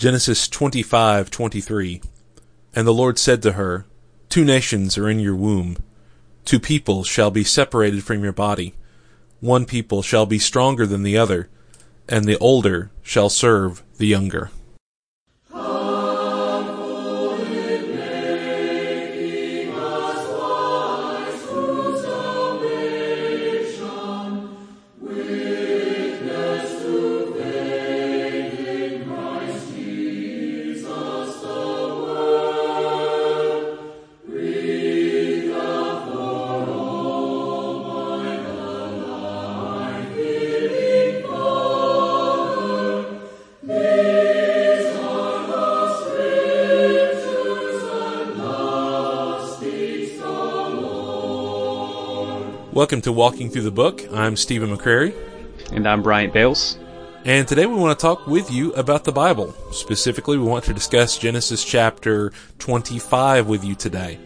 Genesis 25:23 And the Lord said to her, Two nations are in your womb, two peoples shall be separated from your body. One people shall be stronger than the other, and the older shall serve the younger. To Walking Through the Book. I'm Stephen McCrary. And I'm Bryant Bales. And today we want to talk with you about the Bible. Specifically, we want to discuss Genesis chapter 25 with you today.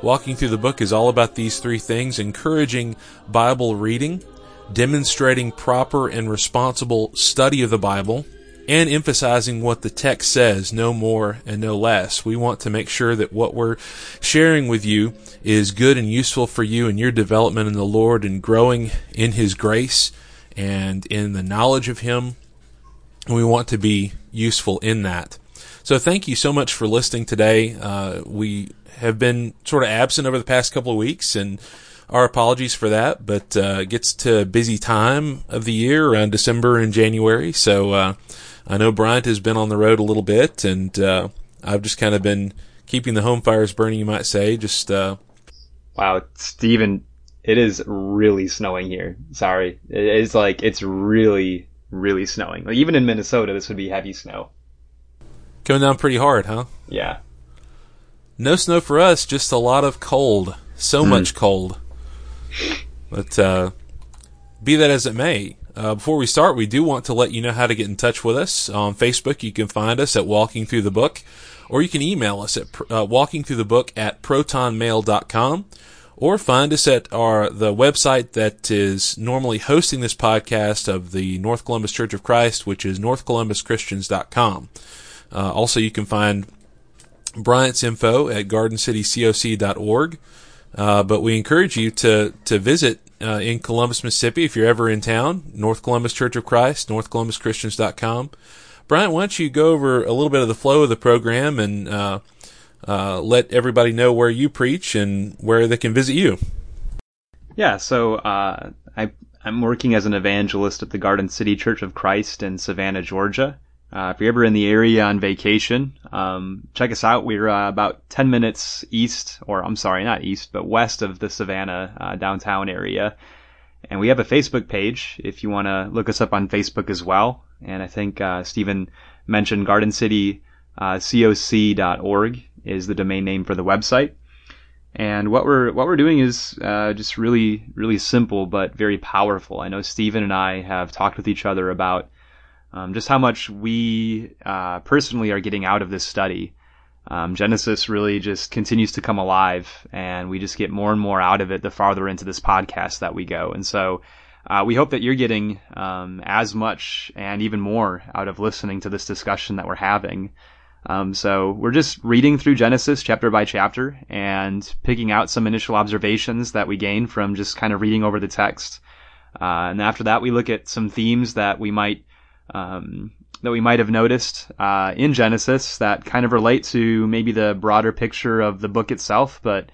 Walking through the book is all about these three things encouraging Bible reading, demonstrating proper and responsible study of the Bible, and emphasizing what the text says, no more and no less. We want to make sure that what we're sharing with you is good and useful for you in your development in the Lord and growing in His grace and in the knowledge of Him. And we want to be useful in that. So thank you so much for listening today. Uh, we have been sort of absent over the past couple of weeks and our apologies for that, but uh, it gets to busy time of the year around December and January. So uh, I know Bryant has been on the road a little bit, and uh, I've just kind of been keeping the home fires burning, you might say. Just uh, wow, Stephen, it is really snowing here. Sorry, it's like it's really, really snowing. Like even in Minnesota, this would be heavy snow. Coming down pretty hard, huh? Yeah. No snow for us, just a lot of cold. So mm. much cold. But uh, be that as it may, uh, before we start, we do want to let you know how to get in touch with us. On Facebook, you can find us at Walking Through the Book, or you can email us at uh, walkingthroughthebook at protonmail.com, or find us at our the website that is normally hosting this podcast of the North Columbus Church of Christ, which is northcolumbuschristians.com. Uh, also, you can find Bryant's info at gardencitycoc.org. Uh, but we encourage you to to visit uh, in Columbus, Mississippi, if you're ever in town, North Columbus Church of Christ, northcolumbuschristians.com. Bryant, why don't you go over a little bit of the flow of the program and uh, uh, let everybody know where you preach and where they can visit you? Yeah, so uh, I, I'm working as an evangelist at the Garden City Church of Christ in Savannah, Georgia. Uh, if you're ever in the area on vacation, um, check us out. We're uh, about 10 minutes east, or I'm sorry, not east, but west of the Savannah uh, downtown area. And we have a Facebook page if you want to look us up on Facebook as well. And I think uh, Stephen mentioned gardencitycoc.org uh, is the domain name for the website. And what we're what we're doing is uh, just really really simple but very powerful. I know Stephen and I have talked with each other about um, just how much we uh, personally are getting out of this study. Um, Genesis really just continues to come alive, and we just get more and more out of it the farther into this podcast that we go. And so uh, we hope that you're getting um, as much and even more out of listening to this discussion that we're having. Um, so we're just reading through Genesis chapter by chapter and picking out some initial observations that we gain from just kind of reading over the text. Uh, and after that, we look at some themes that we might um, that we might have noticed uh, in Genesis that kind of relate to maybe the broader picture of the book itself, but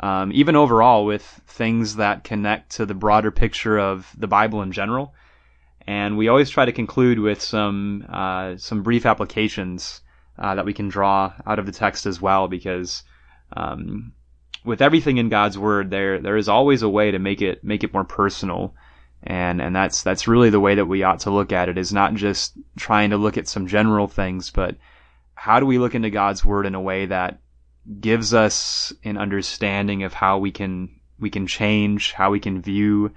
um, even overall with things that connect to the broader picture of the Bible in general. And we always try to conclude with some uh, some brief applications uh, that we can draw out of the text as well, because um, with everything in God's Word, there there is always a way to make it make it more personal and and that's that's really the way that we ought to look at it is not just trying to look at some general things but how do we look into God's word in a way that gives us an understanding of how we can we can change how we can view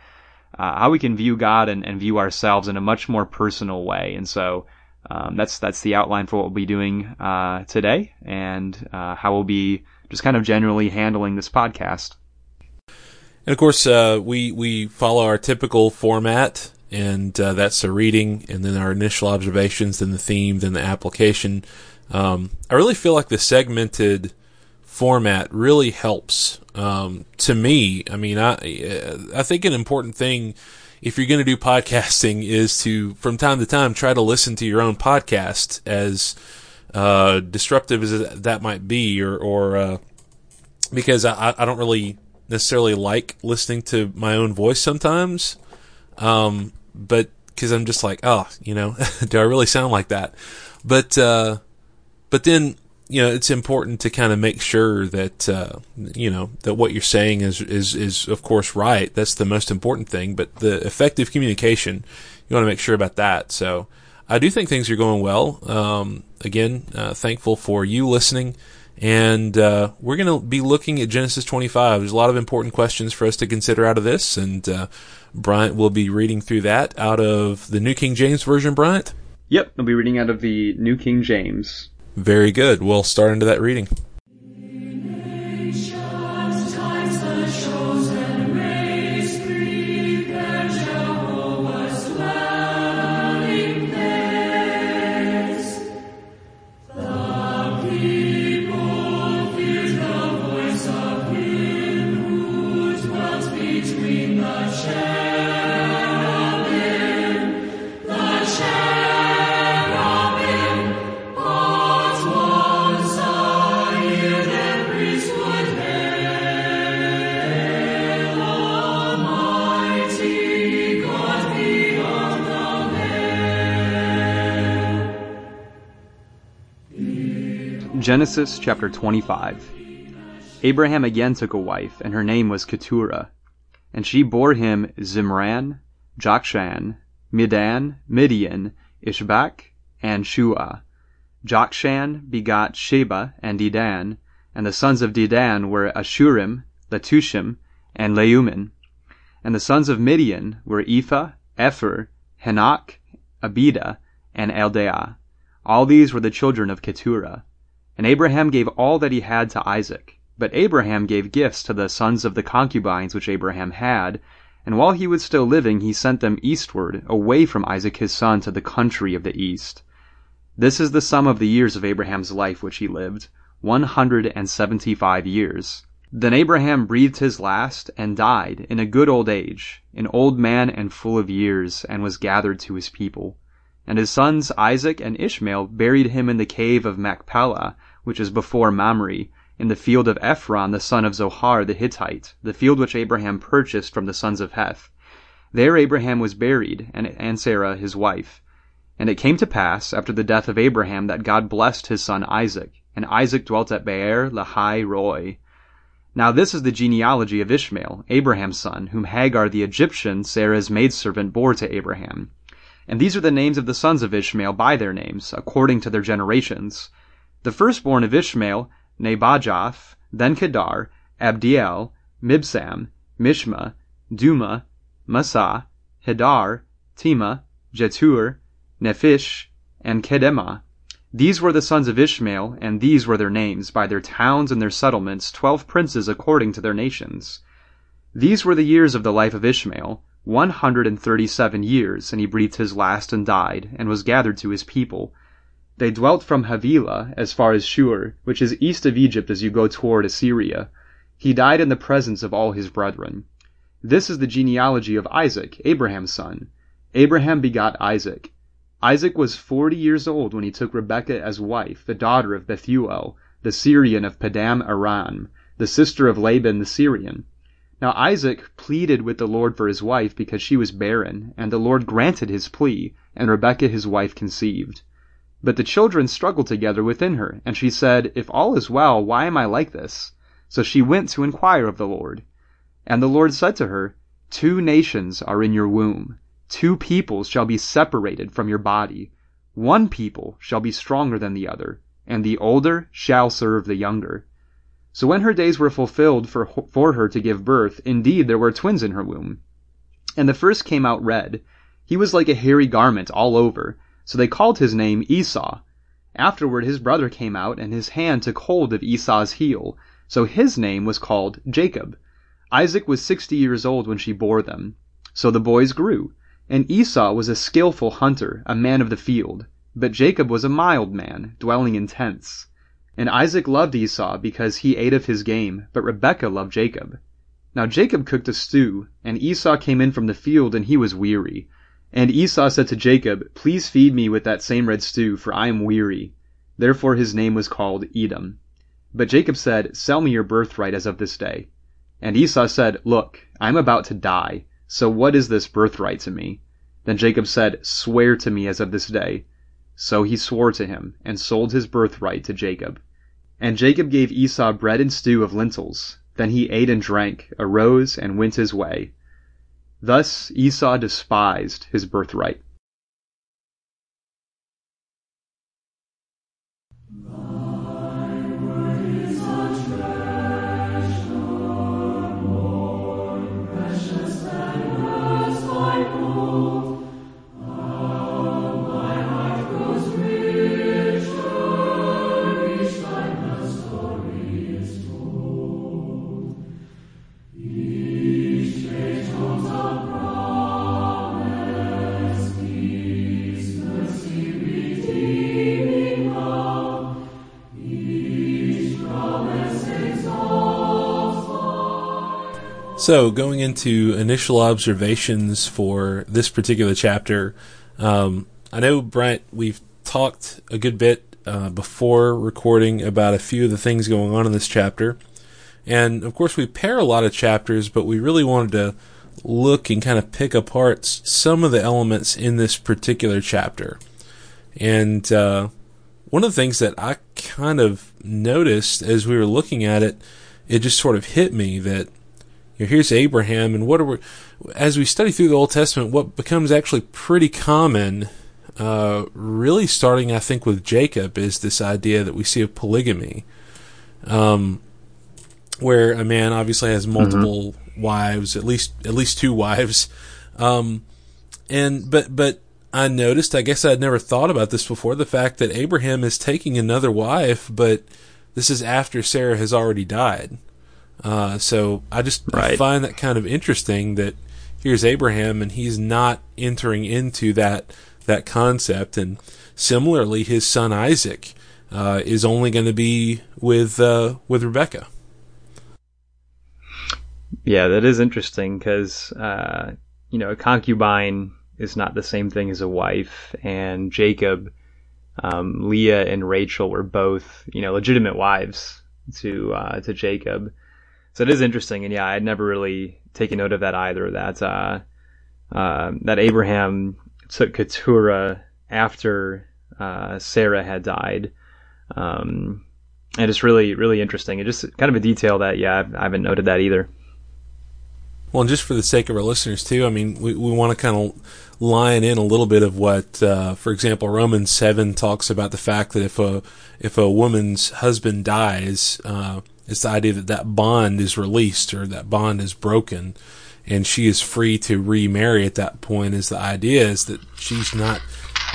uh, how we can view God and, and view ourselves in a much more personal way. And so um, that's that's the outline for what we'll be doing uh, today and uh, how we'll be just kind of generally handling this podcast and of course, uh, we we follow our typical format and uh, that's the reading, and then our initial observations, then the theme, then the application. Um, I really feel like the segmented format really helps um, to me. I mean, I I think an important thing if you're going to do podcasting is to from time to time try to listen to your own podcast as uh, disruptive as that might be, or or uh, because I I don't really necessarily like listening to my own voice sometimes. Um, but because I'm just like, oh, you know, do I really sound like that? But, uh, but then, you know, it's important to kind of make sure that, uh, you know, that what you're saying is, is, is of course right. That's the most important thing, but the effective communication, you want to make sure about that. So I do think things are going well. Um, again, uh, thankful for you listening. And uh, we're going to be looking at Genesis 25. There's a lot of important questions for us to consider out of this, and uh, Bryant will be reading through that out of the New King James Version, Bryant? Yep, I'll be reading out of the New King James. Very good. We'll start into that reading. Genesis chapter 25 Abraham again took a wife, and her name was Keturah. And she bore him Zimran, Jokshan, Medan, Midian, Ishbak, and Shuah. Jokshan begot Sheba and Dedan, and the sons of Dedan were Ashurim, Letushim, and Leummim. And the sons of Midian were Ephah, Epher, Henoch, Abida, and Eldaah. All these were the children of Keturah. And Abraham gave all that he had to Isaac. But Abraham gave gifts to the sons of the concubines which Abraham had, and while he was still living he sent them eastward, away from Isaac his son to the country of the east. This is the sum of the years of Abraham's life which he lived, one hundred and seventy five years. Then Abraham breathed his last, and died, in a good old age, an old man and full of years, and was gathered to his people. And his sons Isaac and Ishmael buried him in the cave of Machpelah, which is before Mamre, in the field of Ephron the son of Zohar the Hittite, the field which Abraham purchased from the sons of Heth. There Abraham was buried, and Sarah his wife. And it came to pass, after the death of Abraham, that God blessed his son Isaac, and Isaac dwelt at Beer Lahai Roi. Now this is the genealogy of Ishmael, Abraham's son, whom Hagar the Egyptian, Sarah's maidservant, bore to Abraham. And these are the names of the sons of Ishmael by their names, according to their generations. The firstborn of Ishmael, Nebajoth, then Kedar, Abdiel, Mibsam, Mishma, Duma, Massa, Hedar, Tema, Jetur, Nephish, and Kedemah. These were the sons of Ishmael, and these were their names, by their towns and their settlements, twelve princes according to their nations. These were the years of the life of Ishmael, one hundred and thirty-seven years, and he breathed his last and died, and was gathered to his people. They dwelt from Havilah as far as Shur, which is east of Egypt as you go toward Assyria. He died in the presence of all his brethren. This is the genealogy of Isaac, Abraham's son. Abraham begot Isaac. Isaac was forty years old when he took Rebekah as wife, the daughter of Bethuel, the Syrian of Padan Aram, the sister of Laban the Syrian. Now Isaac pleaded with the Lord for his wife because she was barren, and the Lord granted his plea, and Rebekah his wife conceived. But the children struggled together within her, and she said, If all is well, why am I like this? So she went to inquire of the Lord. And the Lord said to her, Two nations are in your womb, two peoples shall be separated from your body. One people shall be stronger than the other, and the older shall serve the younger. So when her days were fulfilled for, for her to give birth, indeed there were twins in her womb. And the first came out red. He was like a hairy garment all over, so they called his name Esau. Afterward his brother came out, and his hand took hold of Esau's heel, so his name was called Jacob. Isaac was sixty years old when she bore them. So the boys grew. And Esau was a skilful hunter, a man of the field, but Jacob was a mild man, dwelling in tents. And Isaac loved Esau because he ate of his game, but Rebekah loved Jacob. Now Jacob cooked a stew, and Esau came in from the field, and he was weary. And Esau said to Jacob, Please feed me with that same red stew, for I am weary. Therefore his name was called Edom. But Jacob said, Sell me your birthright as of this day. And Esau said, Look, I am about to die, so what is this birthright to me? Then Jacob said, Swear to me as of this day. So he swore to him, and sold his birthright to Jacob. And Jacob gave Esau bread and stew of lentils. Then he ate and drank, arose, and went his way. Thus Esau despised his birthright. So, going into initial observations for this particular chapter, um, I know, Bryant, we've talked a good bit uh, before recording about a few of the things going on in this chapter. And of course, we pair a lot of chapters, but we really wanted to look and kind of pick apart some of the elements in this particular chapter. And uh, one of the things that I kind of noticed as we were looking at it, it just sort of hit me that here's Abraham, and what are we, as we study through the Old Testament, what becomes actually pretty common, uh, really starting, I think, with Jacob, is this idea that we see of polygamy, um, where a man obviously has mm-hmm. multiple mm-hmm. wives, at least at least two wives, um, and but but I noticed, I guess I'd never thought about this before, the fact that Abraham is taking another wife, but this is after Sarah has already died. Uh, so I just right. I find that kind of interesting that here's Abraham and he's not entering into that that concept. And similarly, his son Isaac uh, is only going to be with uh, with Rebecca. Yeah, that is interesting because uh, you know a concubine is not the same thing as a wife, and Jacob, um, Leah, and Rachel were both you know legitimate wives to uh, to Jacob. So it is interesting, and yeah, I had never really taken note of that either. That uh, uh, that Abraham took Keturah after uh, Sarah had died, um, and it's really really interesting. It's just kind of a detail that yeah, I haven't noted that either. Well, and just for the sake of our listeners too, I mean, we, we want to kind of line in a little bit of what, uh, for example, Romans seven talks about the fact that if a if a woman's husband dies, uh, it's the idea that that bond is released or that bond is broken and she is free to remarry at that point is the idea is that she's not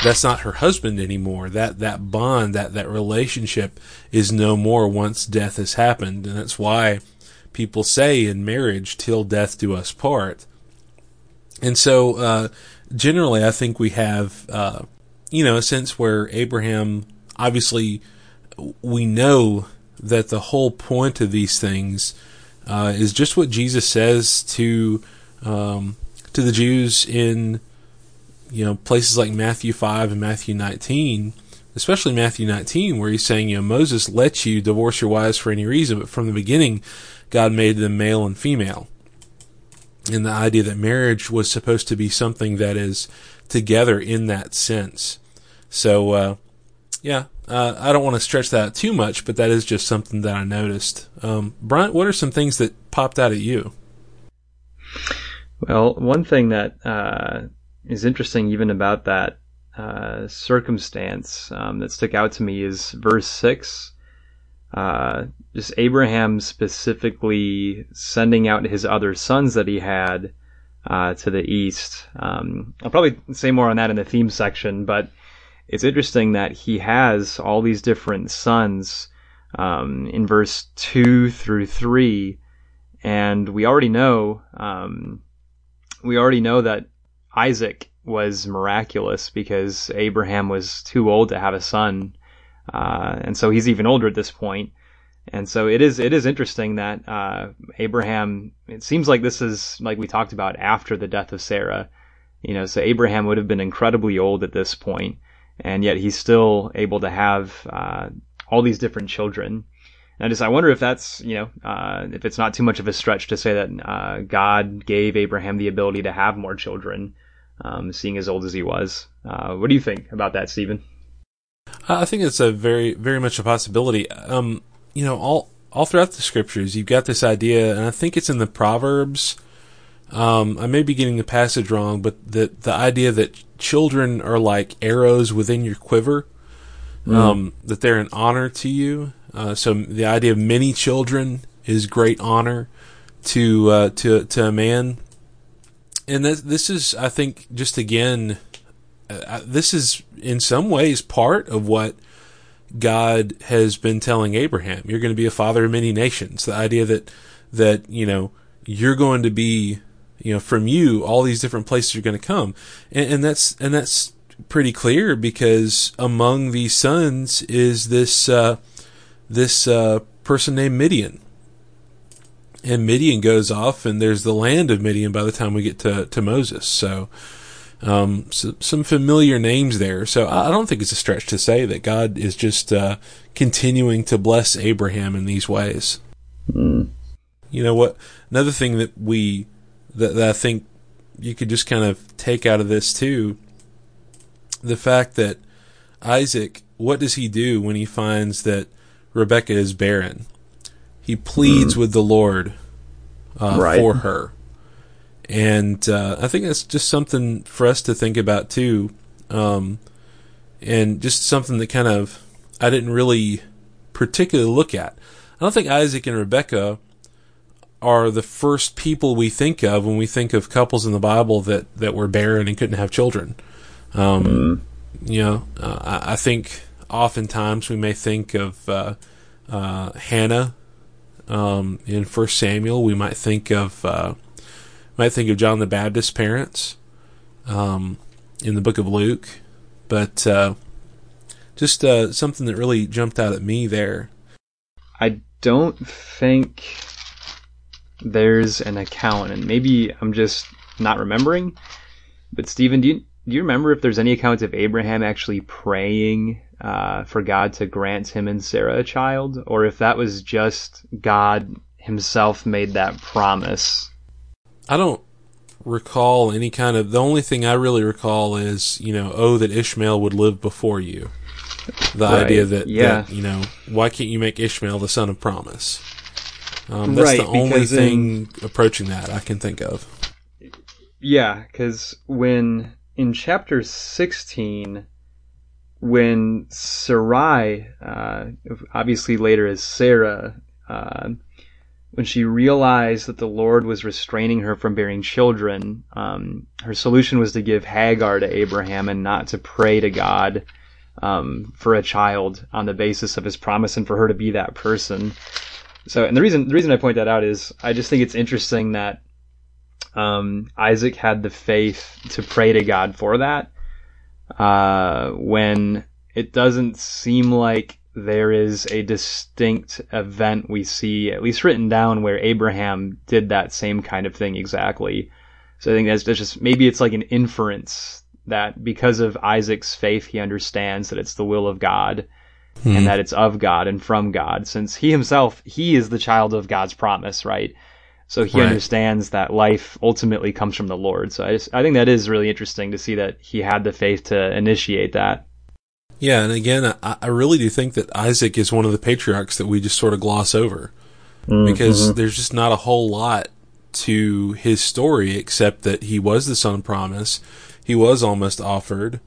that's not her husband anymore. That that bond that that relationship is no more once death has happened. And that's why people say in marriage till death do us part. And so uh, generally i think we have uh, you know a sense where abraham obviously we know that the whole point of these things uh, is just what Jesus says to um, to the Jews in you know places like Matthew five and Matthew nineteen, especially Matthew nineteen, where he's saying you know Moses lets you divorce your wives for any reason, but from the beginning, God made them male and female, and the idea that marriage was supposed to be something that is together in that sense. So uh, yeah, uh, I don't want to stretch that too much, but that is just something that I noticed. Um, Bryant, what are some things that popped out at you? Well, one thing that uh, is interesting even about that uh, circumstance um, that stuck out to me is verse 6. Uh, just Abraham specifically sending out his other sons that he had uh, to the east. Um, I'll probably say more on that in the theme section, but it's interesting that he has all these different sons um, in verse 2 through 3 and we already know um, we already know that Isaac was miraculous because Abraham was too old to have a son, uh, and so he's even older at this point. And so it is it is interesting that uh, Abraham. It seems like this is like we talked about after the death of Sarah. You know, so Abraham would have been incredibly old at this point, and yet he's still able to have uh, all these different children. And I just I wonder if that's you know uh, if it's not too much of a stretch to say that uh, God gave Abraham the ability to have more children, um, seeing as old as he was. Uh, what do you think about that, Stephen? I think it's a very very much a possibility. Um, you know, all all throughout the scriptures, you've got this idea, and I think it's in the Proverbs. Um, I may be getting the passage wrong, but the the idea that children are like arrows within your quiver, mm. um, that they're an honor to you. Uh, so the idea of many children is great honor to uh, to to a man, and this, this is, I think, just again, uh, this is in some ways part of what God has been telling Abraham, you're going to be a father of many nations. The idea that, that, you know, you're going to be, you know, from you, all these different places are going to come. And, and that's, and that's pretty clear because among these sons is this, uh, this, uh, person named Midian. And Midian goes off and there's the land of Midian by the time we get to, to Moses. So, um, so, some familiar names there. So I don't think it's a stretch to say that God is just uh, continuing to bless Abraham in these ways. Mm. You know what? Another thing that we that, that I think you could just kind of take out of this too, the fact that Isaac, what does he do when he finds that Rebecca is barren? He pleads mm. with the Lord uh, right. for her. And uh, I think that's just something for us to think about too. Um, and just something that kind of I didn't really particularly look at. I don't think Isaac and Rebecca are the first people we think of when we think of couples in the Bible that, that were barren and couldn't have children. Um, mm. You know, uh, I, I, think oftentimes we may think of uh, uh, Hannah um, in First Samuel. We might think of uh, might think of John the Baptist's parents um, in the book of Luke, but uh, just uh, something that really jumped out at me there. I don't think there's an account, and maybe I'm just not remembering. But Stephen, do you do you remember if there's any accounts of Abraham actually praying uh, for God to grant him and Sarah a child, or if that was just God Himself made that promise I don't recall any kind of. The only thing I really recall is you know, oh, that Ishmael would live before you. The right. idea that, yeah. That, you know, why can't you make Ishmael the son of promise? Um, that's right, the only thing in, approaching that I can think of. Yeah, because when in chapter 16, when Sarai, uh, obviously later as Sarah, uh, when she realized that the Lord was restraining her from bearing children, um, her solution was to give Hagar to Abraham and not to pray to God um, for a child on the basis of His promise and for her to be that person. So, and the reason the reason I point that out is I just think it's interesting that um, Isaac had the faith to pray to God for that uh, when it doesn't seem like there is a distinct event we see, at least written down, where Abraham did that same kind of thing exactly. So I think that's, that's just maybe it's like an inference that because of Isaac's faith, he understands that it's the will of God hmm. and that it's of God and from God, since he himself he is the child of God's promise, right? So he right. understands that life ultimately comes from the Lord. So I just I think that is really interesting to see that he had the faith to initiate that. Yeah, and again, I, I, really do think that Isaac is one of the patriarchs that we just sort of gloss over mm-hmm. because there's just not a whole lot to his story except that he was the son of promise. He was almost offered,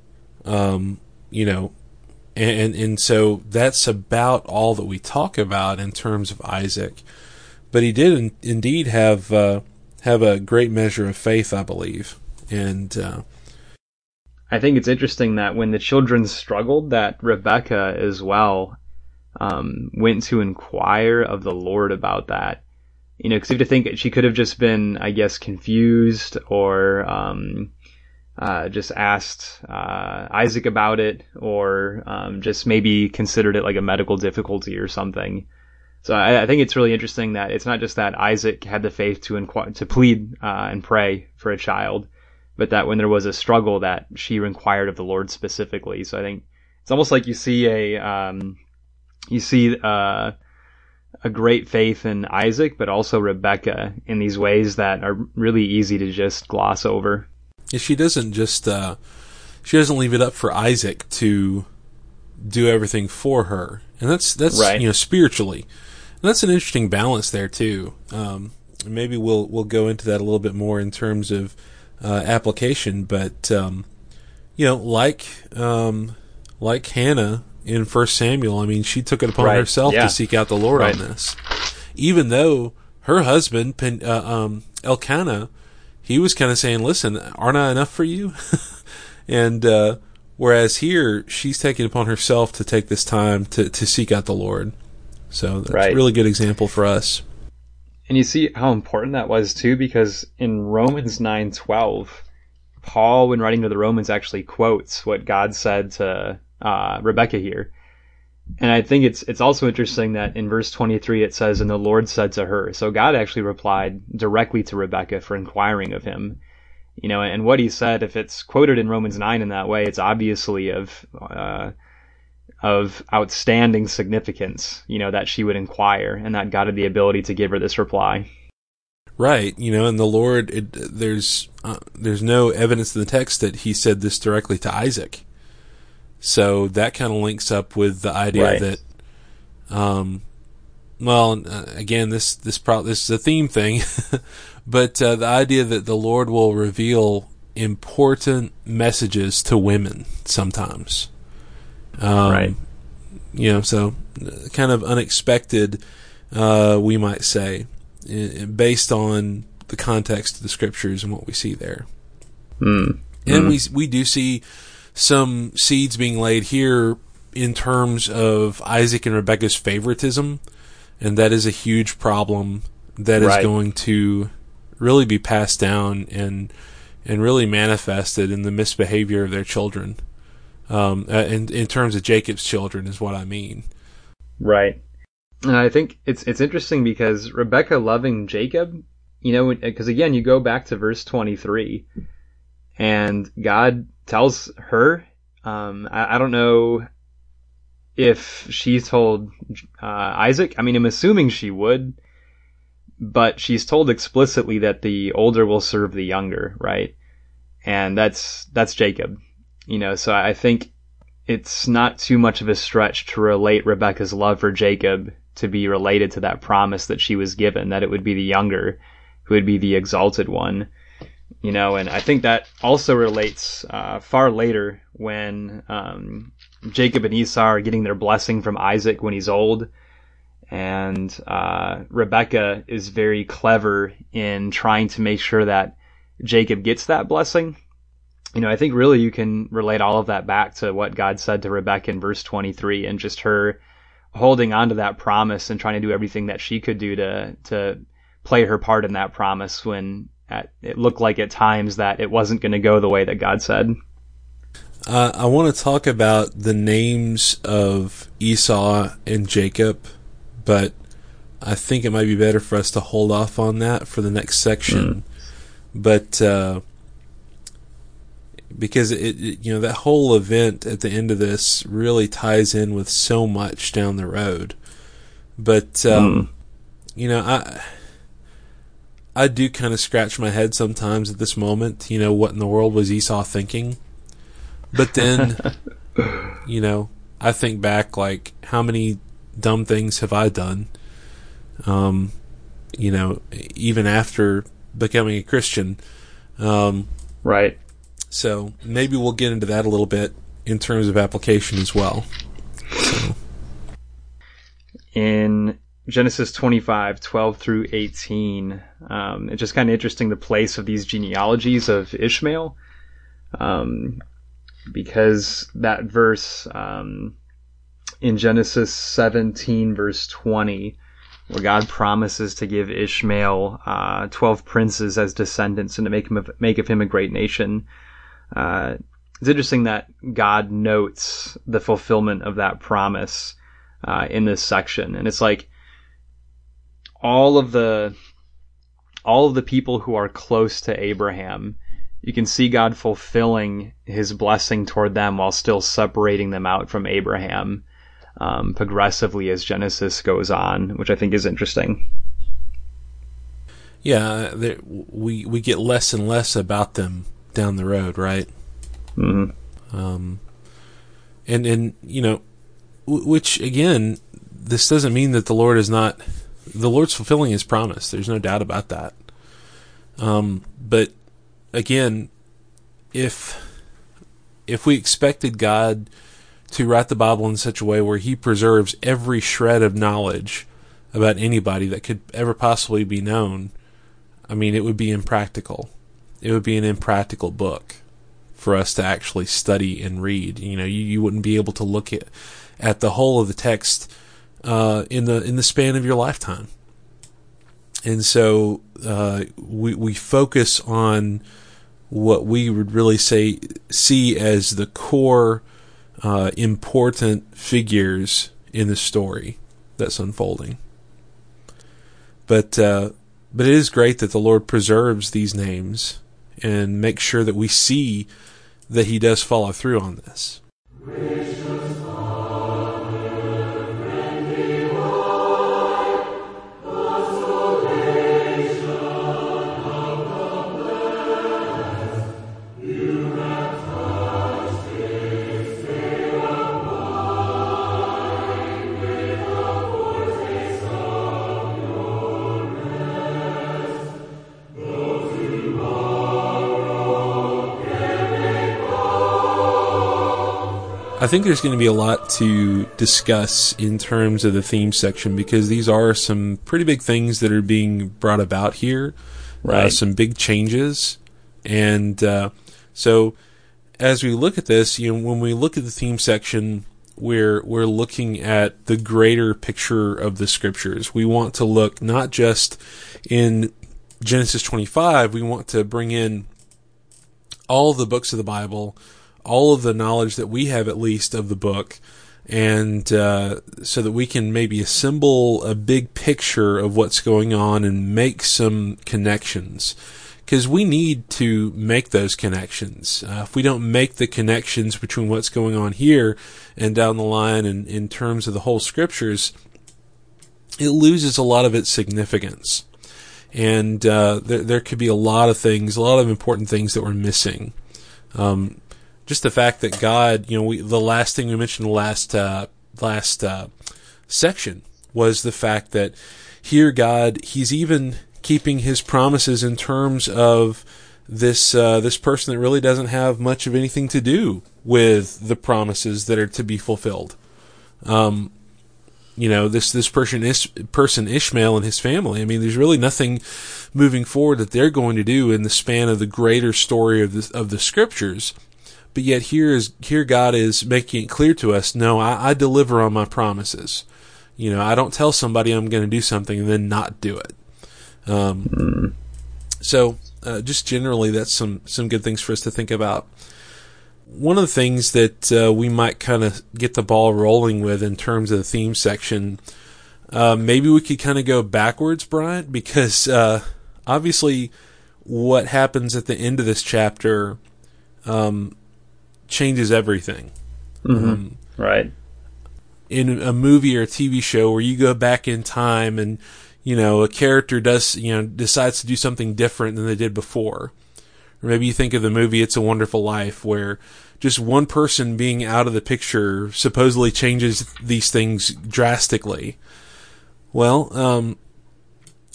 um, you know, and, and so that's about all that we talk about in terms of Isaac. But he did in, indeed have uh, have a great measure of faith, I believe, and uh, I think it's interesting that when the children struggled, that Rebecca as well um, went to inquire of the Lord about that. You know, because you have to think she could have just been, I guess, confused or, um, uh, just asked uh, Isaac about it, or um, just maybe considered it like a medical difficulty or something. So I, I, think it's really interesting that it's not just that Isaac had the faith to inqu- to plead uh, and pray for a child, but that when there was a struggle, that she inquired of the Lord specifically. So I think it's almost like you see a um, you see uh, a great faith in Isaac, but also Rebecca in these ways that are really easy to just gloss over. She doesn't just uh, she doesn't leave it up for Isaac to do everything for her, and that's that's right. you know spiritually, and that's an interesting balance there too. Um, maybe we'll we'll go into that a little bit more in terms of uh, application, but um, you know, like um, like Hannah in First Samuel, I mean, she took it upon right. herself yeah. to seek out the Lord right. on this, even though her husband uh, um, Elkanah he was kind of saying, "Listen, aren't I enough for you?" and uh, whereas here, she's taking upon herself to take this time to to seek out the Lord. So that's right. a really good example for us. And you see how important that was too, because in Romans nine twelve, Paul, when writing to the Romans, actually quotes what God said to uh, Rebecca here. And I think it's it's also interesting that in verse 23 it says, "And the Lord said to her." So God actually replied directly to Rebecca for inquiring of him. You know, and what he said, if it's quoted in Romans 9 in that way, it's obviously of uh, of outstanding significance. You know, that she would inquire, and that God had the ability to give her this reply. Right, you know, and the Lord, it, there's uh, there's no evidence in the text that He said this directly to Isaac. So that kind of links up with the idea right. that, um, well, uh, again, this this pro- this is a theme thing, but uh, the idea that the Lord will reveal important messages to women sometimes, um, right? You know, so kind of unexpected, uh, we might say, based on the context of the scriptures and what we see there. Mm. And mm. we we do see some seeds being laid here in terms of Isaac and Rebecca's favoritism, and that is a huge problem that right. is going to really be passed down and and really manifested in the misbehavior of their children. Um, uh, in in terms of Jacob's children is what I mean. Right. And I think it's it's interesting because Rebecca loving Jacob, you know, because again, you go back to verse 23 and God tells her. Um, I, I, don't know if she told uh, Isaac. I mean, I'm assuming she would, but she's told explicitly that the older will serve the younger, right? And that's that's Jacob, you know. So I think it's not too much of a stretch to relate Rebecca's love for Jacob to be related to that promise that she was given that it would be the younger who would be the exalted one you know, and I think that also relates uh, far later when um, Jacob and Esau are getting their blessing from Isaac when he's old, and uh, Rebecca is very clever in trying to make sure that Jacob gets that blessing. You know, I think really you can relate all of that back to what God said to Rebecca in verse 23 and just her holding on to that promise and trying to do everything that she could do to to play her part in that promise when at, it looked like at times that it wasn't going to go the way that God said. Uh, I want to talk about the names of Esau and Jacob, but I think it might be better for us to hold off on that for the next section. Mm. But uh, because it, it, you know, that whole event at the end of this really ties in with so much down the road. But um, mm. you know, I I do kind of scratch my head sometimes at this moment. You know, what in the world was Esau thinking? But then, you know, I think back like how many dumb things have I done? Um, you know, even after becoming a Christian. Um, right. So maybe we'll get into that a little bit in terms of application as well. So. In Genesis 25, 12 through 18. Um, it's just kind of interesting the place of these genealogies of Ishmael. Um, because that verse um, in Genesis 17, verse 20, where God promises to give Ishmael uh, 12 princes as descendants and to make, him, make of him a great nation. uh, it's interesting that God notes the fulfillment of that promise uh, in this section, and it's like all of the all of the people who are close to Abraham. You can see God fulfilling His blessing toward them while still separating them out from Abraham um, progressively as Genesis goes on, which I think is interesting. Yeah, we we get less and less about them down the road, right? Mm-hmm. Um, and and you know, w- which again, this doesn't mean that the Lord is not the Lord's fulfilling His promise. There's no doubt about that. Um, but again, if if we expected God to write the Bible in such a way where He preserves every shred of knowledge about anybody that could ever possibly be known, I mean, it would be impractical. It would be an impractical book for us to actually study and read. You know, you, you wouldn't be able to look at at the whole of the text uh, in the in the span of your lifetime. And so uh, we we focus on what we would really say see as the core uh, important figures in the story that's unfolding. But uh, but it is great that the Lord preserves these names and makes sure that we see that He does follow through on this. I think there's going to be a lot to discuss in terms of the theme section because these are some pretty big things that are being brought about here. Uh, right. Uh, some big changes. And uh, so as we look at this, you know, when we look at the theme section, we're we're looking at the greater picture of the scriptures. We want to look not just in Genesis 25, we want to bring in all the books of the Bible all of the knowledge that we have, at least, of the book, and uh, so that we can maybe assemble a big picture of what's going on and make some connections. Because we need to make those connections. Uh, if we don't make the connections between what's going on here and down the line, and in terms of the whole scriptures, it loses a lot of its significance. And uh, there, there could be a lot of things, a lot of important things that we're missing. Um, just the fact that God, you know, we, the last thing we mentioned last uh, last uh, section was the fact that here God, He's even keeping His promises in terms of this uh, this person that really doesn't have much of anything to do with the promises that are to be fulfilled. Um, you know, this this person is person Ishmael and his family. I mean, there's really nothing moving forward that they're going to do in the span of the greater story of the of the scriptures but yet here is here God is making it clear to us, no, I, I deliver on my promises. You know, I don't tell somebody I'm going to do something and then not do it. Um, mm. So, uh, just generally, that's some some good things for us to think about. One of the things that uh, we might kind of get the ball rolling with in terms of the theme section, uh, maybe we could kind of go backwards, Bryant, because uh, obviously, what happens at the end of this chapter um, changes everything. Mm-hmm. Um, right. In a movie or a TV show where you go back in time and, you know, a character does, you know, decides to do something different than they did before. Or maybe you think of the movie It's a Wonderful Life where just one person being out of the picture supposedly changes these things drastically. Well, um,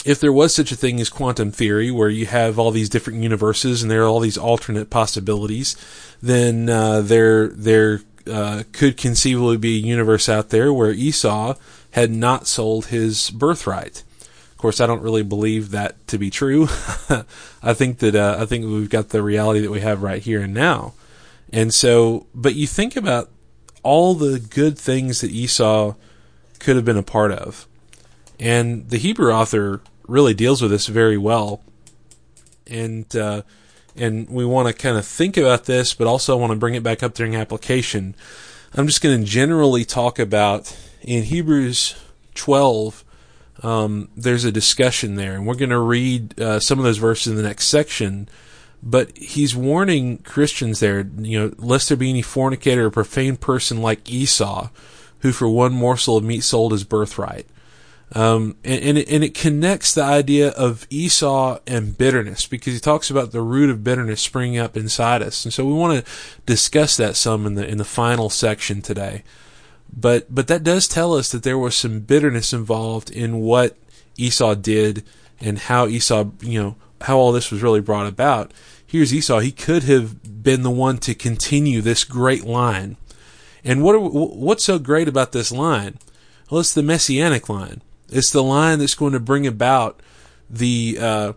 if there was such a thing as quantum theory, where you have all these different universes and there are all these alternate possibilities, then uh, there there uh, could conceivably be a universe out there where Esau had not sold his birthright. Of course, I don't really believe that to be true. I think that uh, I think we've got the reality that we have right here and now, and so. But you think about all the good things that Esau could have been a part of, and the Hebrew author really deals with this very well. And uh, and we want to kind of think about this, but also want to bring it back up during application. I'm just going to generally talk about in Hebrews 12. Um, there's a discussion there, and we're going to read uh, some of those verses in the next section. But he's warning Christians there, you know, lest there be any fornicator or profane person like Esau, who for one morsel of meat sold his birthright. Um, and, and it, and, it, connects the idea of Esau and bitterness because he talks about the root of bitterness springing up inside us. And so we want to discuss that some in the, in the final section today. But, but that does tell us that there was some bitterness involved in what Esau did and how Esau, you know, how all this was really brought about. Here's Esau. He could have been the one to continue this great line. And what, are, what's so great about this line? Well, it's the messianic line. It's the line that's going to bring about the uh,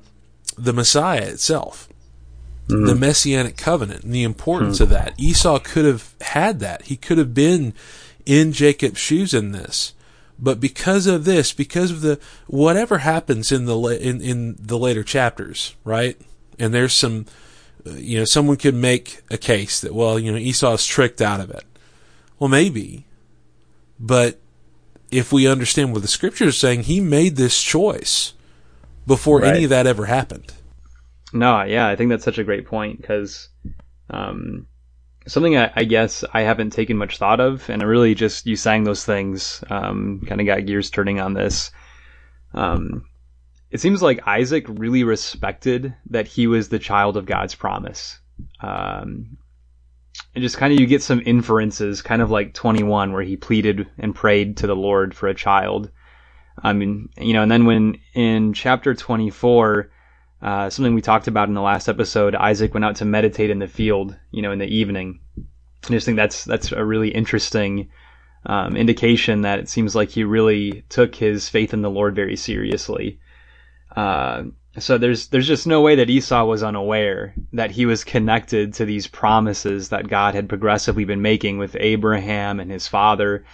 the Messiah itself, mm-hmm. the Messianic covenant, and the importance mm-hmm. of that. Esau could have had that. He could have been in Jacob's shoes in this, but because of this, because of the whatever happens in the in in the later chapters, right? And there's some, uh, you know, someone could make a case that well, you know, Esau is tricked out of it. Well, maybe, but if we understand what the scripture is saying, he made this choice before right. any of that ever happened. No, yeah, I think that's such a great point because um, something I, I, guess I haven't taken much thought of, and I really just you saying those things um, kind of got gears turning on this. Um, it seems like Isaac really respected that he was the child of God's promise. Um, and just kind of you get some inferences, kind of like 21, where he pleaded and prayed to the Lord for a child. I mean, you know, and then when in chapter 24, uh, something we talked about in the last episode, Isaac went out to meditate in the field, you know, in the evening. I just think that's that's a really interesting um, indication that it seems like he really took his faith in the Lord very seriously. Uh, so there's there's just no way that Esau was unaware that he was connected to these promises that God had progressively been making with Abraham and his father.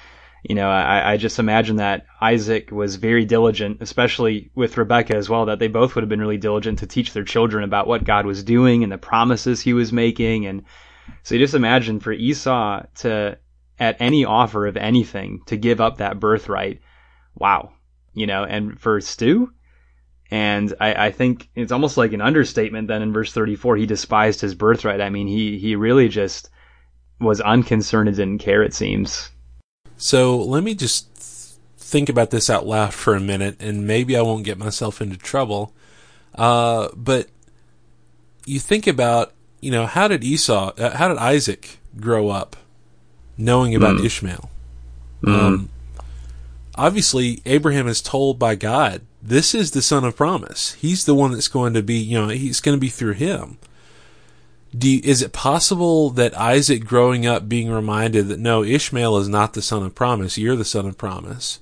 You know, I, I just imagine that Isaac was very diligent, especially with Rebecca as well, that they both would have been really diligent to teach their children about what God was doing and the promises he was making. And so you just imagine for Esau to, at any offer of anything, to give up that birthright. Wow. You know, and for Esau, and I, I, think it's almost like an understatement then in verse 34, he despised his birthright. I mean, he, he really just was unconcerned and didn't care, it seems. So let me just think about this out loud for a minute, and maybe I won't get myself into trouble. Uh, but you think about, you know, how did Esau, uh, how did Isaac grow up knowing about mm. Ishmael? Mm. Um, obviously, Abraham is told by God this is the son of promise. He's the one that's going to be, you know, he's going to be through him. You, is it possible that Isaac growing up being reminded that no, Ishmael is not the son of promise, you're the son of promise?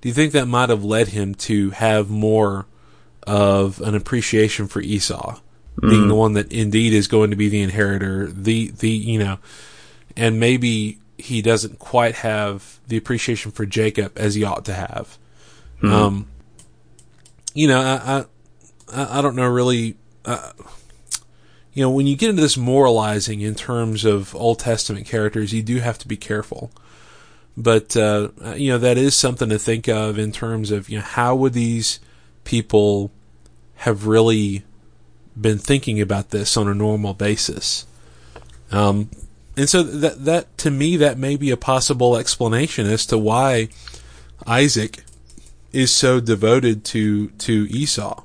Do you think that might have led him to have more of an appreciation for Esau mm. being the one that indeed is going to be the inheritor, the, the, you know, and maybe he doesn't quite have the appreciation for Jacob as he ought to have. Mm. Um, you know, I, I, I don't know really, uh, you know, when you get into this moralizing in terms of Old Testament characters, you do have to be careful. But, uh, you know, that is something to think of in terms of, you know, how would these people have really been thinking about this on a normal basis? Um, and so that, that, to me, that may be a possible explanation as to why Isaac is so devoted to to Esau.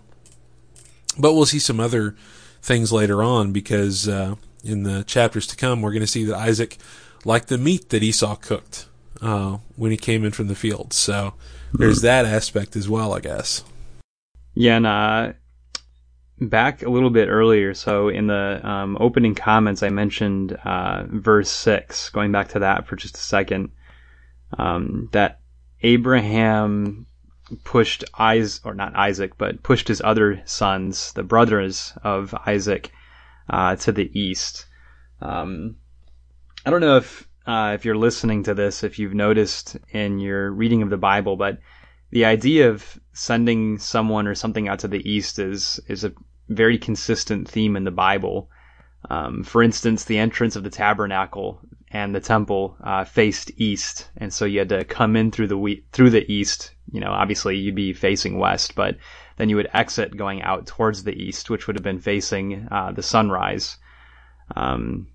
But we'll see some other things later on because uh, in the chapters to come, we're going to see that Isaac liked the meat that Esau cooked uh, when he came in from the field. So there's that aspect as well, I guess. Yeah, and uh, back a little bit earlier, so in the um, opening comments, I mentioned uh, verse 6, going back to that for just a second, um, that Abraham pushed Isaac, or not Isaac, but pushed his other sons, the brothers of Isaac, uh, to the east. Um, I don't know if uh, if you're listening to this, if you've noticed in your reading of the Bible, but the idea of sending someone or something out to the east is is a very consistent theme in the Bible. Um, for instance, the entrance of the tabernacle and the temple uh, faced east, and so you had to come in through the we- through the east. You know, obviously you'd be facing west, but then you would exit going out towards the east, which would have been facing uh, the sunrise. Um,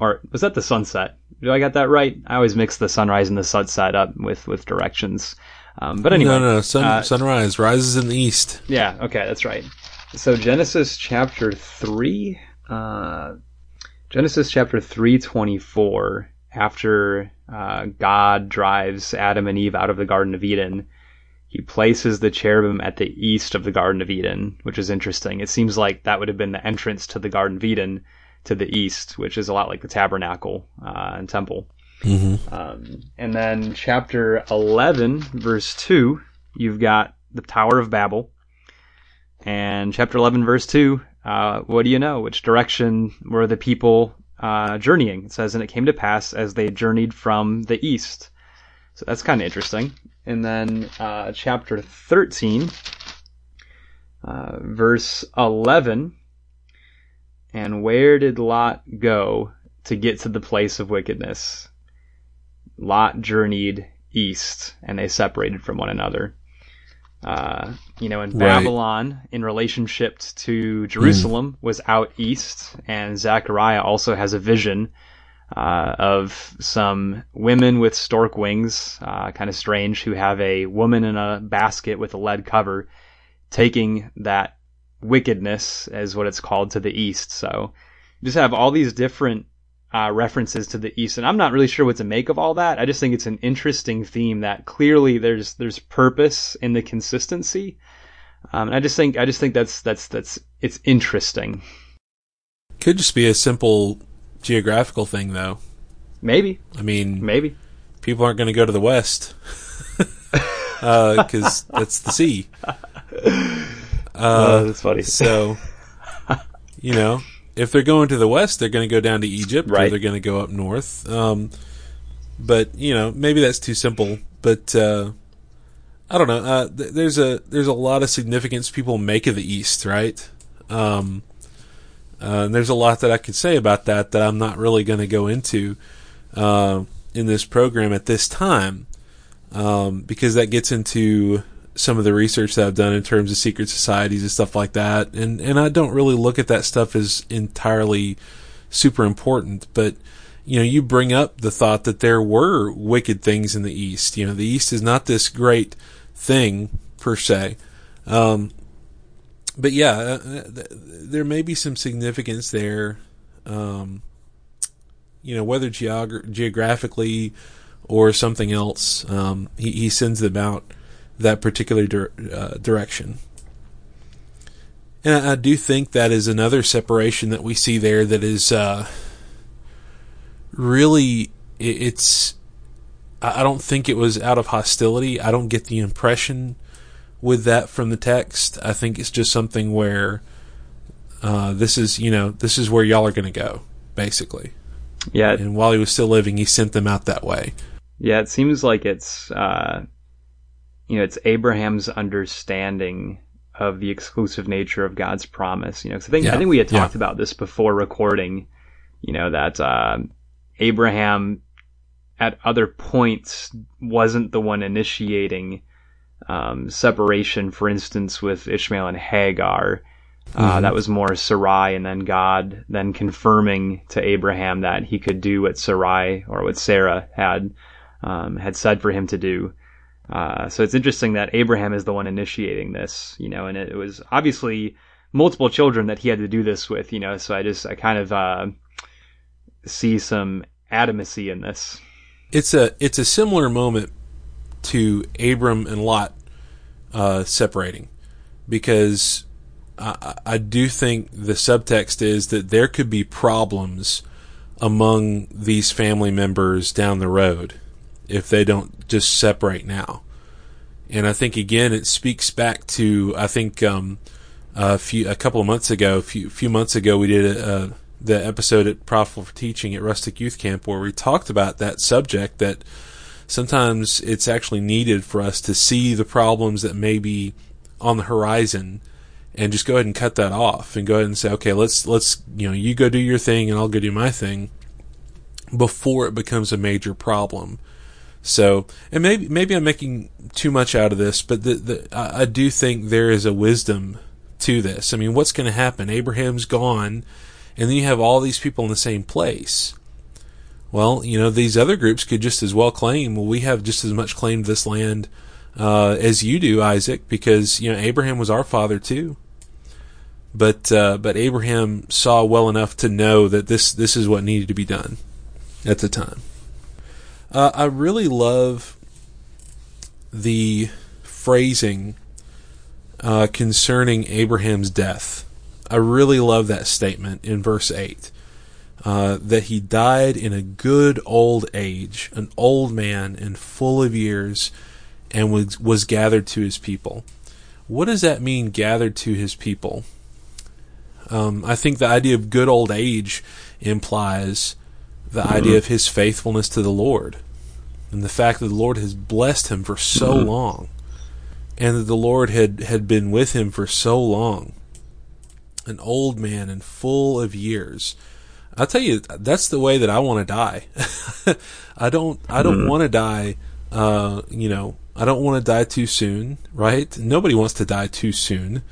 or was that the sunset? Do I got that right? I always mix the sunrise and the sunset up with with directions. Um, but anyway, no, no, sun, uh, sunrise rises in the east. yeah, okay, that's right. So Genesis chapter three, uh, Genesis chapter three twenty four. After uh, God drives Adam and Eve out of the Garden of Eden, he places the cherubim at the east of the Garden of Eden, which is interesting. It seems like that would have been the entrance to the Garden of Eden to the east, which is a lot like the tabernacle uh, and temple. Mm-hmm. Um, and then chapter 11, verse 2, you've got the Tower of Babel. And chapter 11, verse 2, uh, what do you know? Which direction were the people uh, journeying? It says, and it came to pass as they journeyed from the east. So that's kind of interesting. And then uh, chapter 13, uh, verse 11, and where did Lot go to get to the place of wickedness? Lot journeyed east, and they separated from one another. Uh, you know, in Right. Babylon, in relationship to Jerusalem, was out east, and Zechariah also has a vision uh, of some women with stork wings, uh, kind of strange, who have a woman in a basket with a lead cover, taking that wickedness, as what it's called, to the east. So you just have all these different uh, references to the east, and I'm not really sure what to make of all that. I just think it's an interesting theme that clearly there's there's purpose in the consistency. Um, and I just think I just think that's that's that's it's interesting. Could just be a simple geographical thing, though. Maybe, I mean, maybe. people aren't going to go to the west because that's the sea. Uh, that's funny. so, you know, if they're going to the west, they're going to go down to Egypt, or Right. they're going to go up north. Um, but you know, maybe that's too simple. But uh, I don't know. Uh, th- there's a there's a lot of significance people make of the East, right? Um, uh, and there's a lot that I could say about that that I'm not really going to go into uh, in this program at this time, um, because that gets into some of the research that I've done in terms of secret societies and stuff like that, and and I don't really look at that stuff as entirely super important, but you know, you bring up the thought that there were wicked things in the East. You know, the East is not this great thing per se. Um, but yeah, uh, uh, th- there may be some significance there. Um, you know, whether geog- geographically or something else, um, he, he sends them out that particular dir- uh, direction. And I, I do think that is another separation that we see there that is uh, really it, it's. I I don't think it was out of hostility. I don't get the impression with that from the text. I think it's just something where uh, this is you know this is where y'all are going to go basically. Yeah, And while he was still living, he sent them out that way. Yeah, it seems like it's uh, you know it's Abraham's understanding of the exclusive nature of God's promise. You know, 'cause I think Yeah, I think we had yeah. talked about this before recording. You know that uh, Abraham at other points wasn't the one initiating um, separation. For instance, with Ishmael and Hagar. Uh, Mhm. That was more Sarai, and then God then confirming to Abraham that he could do what Sarai or what Sarah had um, had said for him to do. Uh, so it's interesting that Abraham is the one initiating this, you know, and it, was obviously multiple children that he had to do this with, you know. So I just I kind of uh, see some adamancy in this. It's a it's a similar moment to Abram and Lot uh, separating because I I do think the subtext is that there could be problems among these family members down the road if they don't just separate now. And I think again it speaks back to I think um, a few a couple of months ago, a few, few months ago, we did a, the episode at Profitable for Teaching at Rustic Youth Camp where we talked about that subject that sometimes it's actually needed for us to see the problems that may be on the horizon and just go ahead and cut that off and go ahead and say, okay, let's, let's, you know, you go do your thing and I'll go do my thing before it becomes a major problem. So, and maybe, maybe I'm making too much out of this, but the, the, I, I do think there is a wisdom to this. I mean, what's going to happen? Abraham's gone and then you have all these people in the same place. Well, you know, these other groups could just as well claim, well, we have just as much claim to this land uh, as you do, Isaac, because you know Abraham was our father too. But uh, but Abraham saw well enough to know that this this is what needed to be done at the time. Uh, I really love the phrasing uh, concerning Abraham's death. I really love that statement in verse eight. Uh, that he died in a good old age, an old man and full of years, and was, was gathered to his people. What does that mean, gathered to his people? Um, I think the idea of good old age implies the mm-hmm. idea of his faithfulness to the Lord and the fact that the Lord has blessed him for so mm-hmm. long and that the Lord had, had been with him for so long. An old man and full of years. I'll tell you, that's the way that I want to die. I don't, I don't mm-hmm. want to die, uh, you know, I don't want to die too soon, right? Nobody wants to die too soon.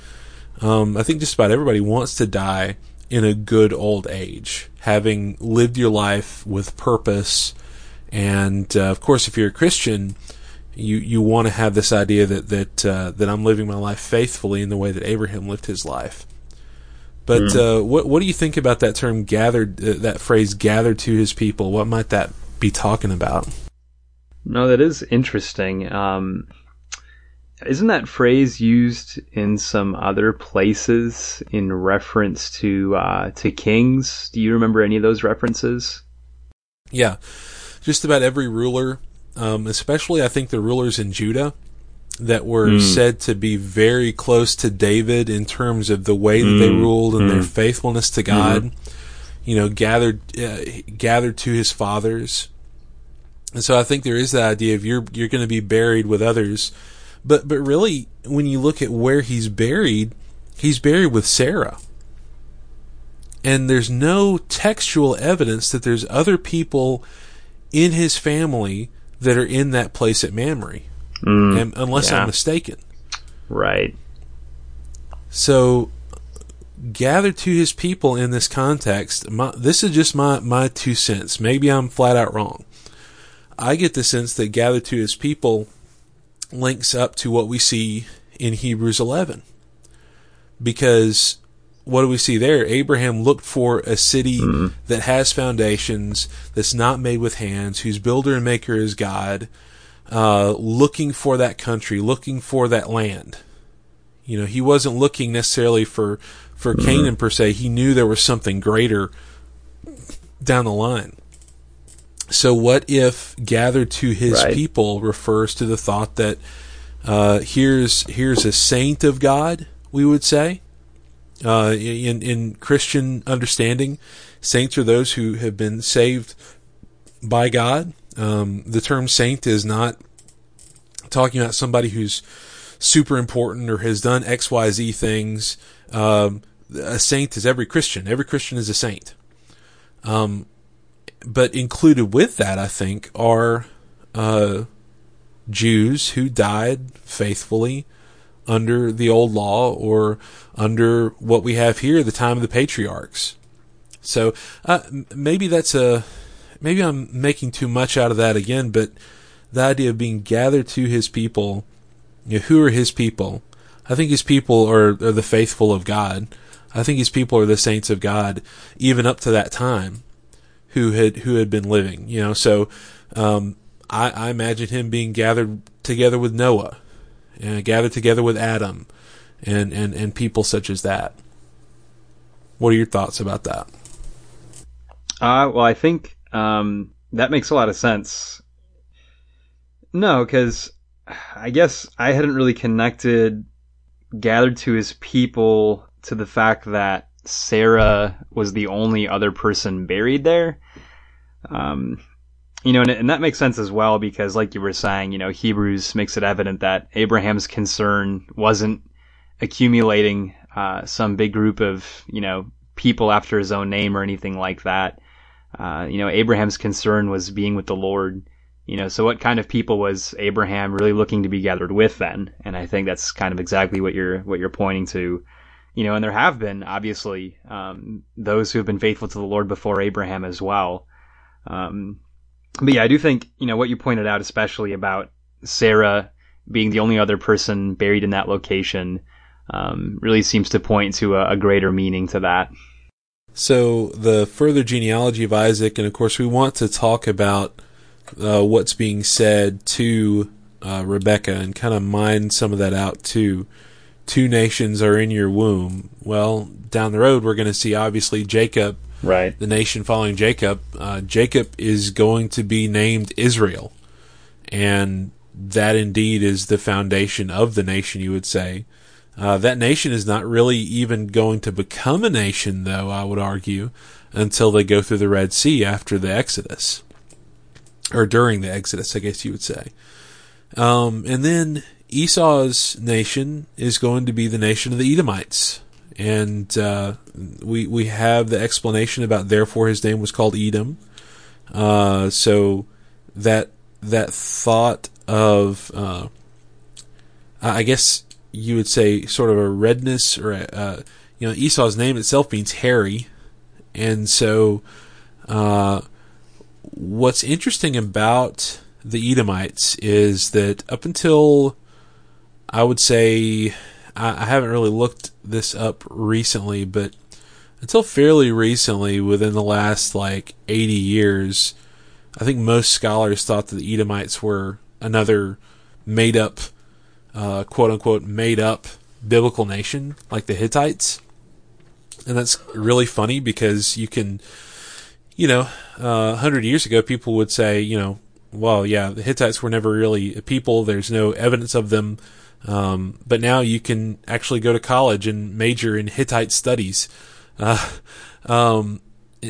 Um, I think just about everybody wants to die in a good old age, having lived your life with purpose. And uh, of course, if you're a Christian, you you want to have this idea that that uh, that I'm living my life faithfully in the way that Abraham lived his life. But mm. uh, what what do you think about that term gathered? Uh, that phrase gathered to his people. What might that be talking about? No, that is interesting. Um, isn't that phrase used in some other places in reference to uh, to kings? Do you remember any of those references? Yeah, just about every ruler, um, especially I think the rulers in Judah that were mm. said to be very close to David in terms of the way that mm. they hmm. ruled and mm. their hmm. faithfulness to God. Mm-hmm. You know, gathered uh, gathered to his fathers and so I think there is that idea of you're you're going to be buried with others, but but really when you look at where he's buried, he's buried with Sarah. And there's no textual evidence that there's other people in his family that are in that place at Mamre, mm, unless yeah. I'm mistaken. Right. So, gathered to his people in this context. My, this is just my my two cents. Maybe I'm flat out wrong. I get the sense that gathered to his people links up to what we see in Hebrews 11. Because what do we see there? Abraham looked for a city mm-hmm. that has foundations, that's not made with hands, whose builder and maker is God, uh, looking for that country, looking for that land. You know, he wasn't looking necessarily for, for mm-hmm. Canaan per se. He knew there was something greater down the line. So what if gathered to his right. people refers to the thought that uh, here's here's a saint of God, we would say, uh, in in Christian understanding, saints are those who have been saved by God. Um, the term saint is not talking about somebody who's super important or has done X Y Z things. Um, a saint is every Christian. Every Christian is a saint. Um, but included with that, I think, are uh, Jews who died faithfully under the old law or under what we have here, the time of the patriarchs. So uh, maybe that's a maybe I'm making too much out of that again, but the idea of being gathered to his people, you know, who are his people? I think his people are, are the faithful of God. I think his people are the saints of God, even up to that time who had who had been living. You know, so um, I, I, imagine him being gathered together with Noah, and gathered together with Adam, and and and people such as that. What are your thoughts about that? Uh, well, I think um, that makes a lot of sense. No, because I guess I hadn't really connected gathered to his people to the fact that Sarah was the only other person buried there. Um, you know, and, and, that makes sense as well because, like you were saying, you know, Hebrews makes it evident that Abraham's concern wasn't accumulating uh, some big group of you know people after his own name or anything like that. Uh, you know, Abraham's concern was being with the Lord. You know, so what kind of people was Abraham really looking to be gathered with then? And I think that's kind of exactly what you're what you're pointing to. You know, and there have been obviously um, those who have been faithful to the Lord before Abraham as well. Um, but yeah, I do think you know what you pointed out, especially about Sarah being the only other person buried in that location, um, really seems to point to a, a greater meaning to that. So the further genealogy of Isaac, and of course we want to talk about uh, what's being said to uh, Rebecca and kind of mine some of that out too. Two nations are in your womb. Well, down the road we're going to see obviously Jacob, right? The nation following Jacob. Uh, Jacob is going to be named Israel, and that indeed is the foundation of the nation. You would say. Uh, that nation is not really even going to become a nation, though, I would argue, until they go through the Red Sea after the Exodus. Or during the Exodus, I guess you would say. Um, and then Esau's nation is going to be the nation of the Edomites. And uh, we we have the explanation about therefore his name was called Edom. Uh, so that that thought of uh, I guess you would say sort of a redness or a, uh, you know Esau's name itself means hairy, and so uh, what's interesting about the Edomites is that up until I would say I, I haven't really looked this up recently, but until fairly recently, within the last like 80 years, I think most scholars thought that the Edomites were another made up uh, quote unquote made up biblical nation like the Hittites. And that's really funny because you can, you know, uh, 100 years ago, people would say, you know, well, yeah, the Hittites were never really a people. There's no evidence of them. Um, but now you can actually go to college and major in Hittite studies. Uh, um,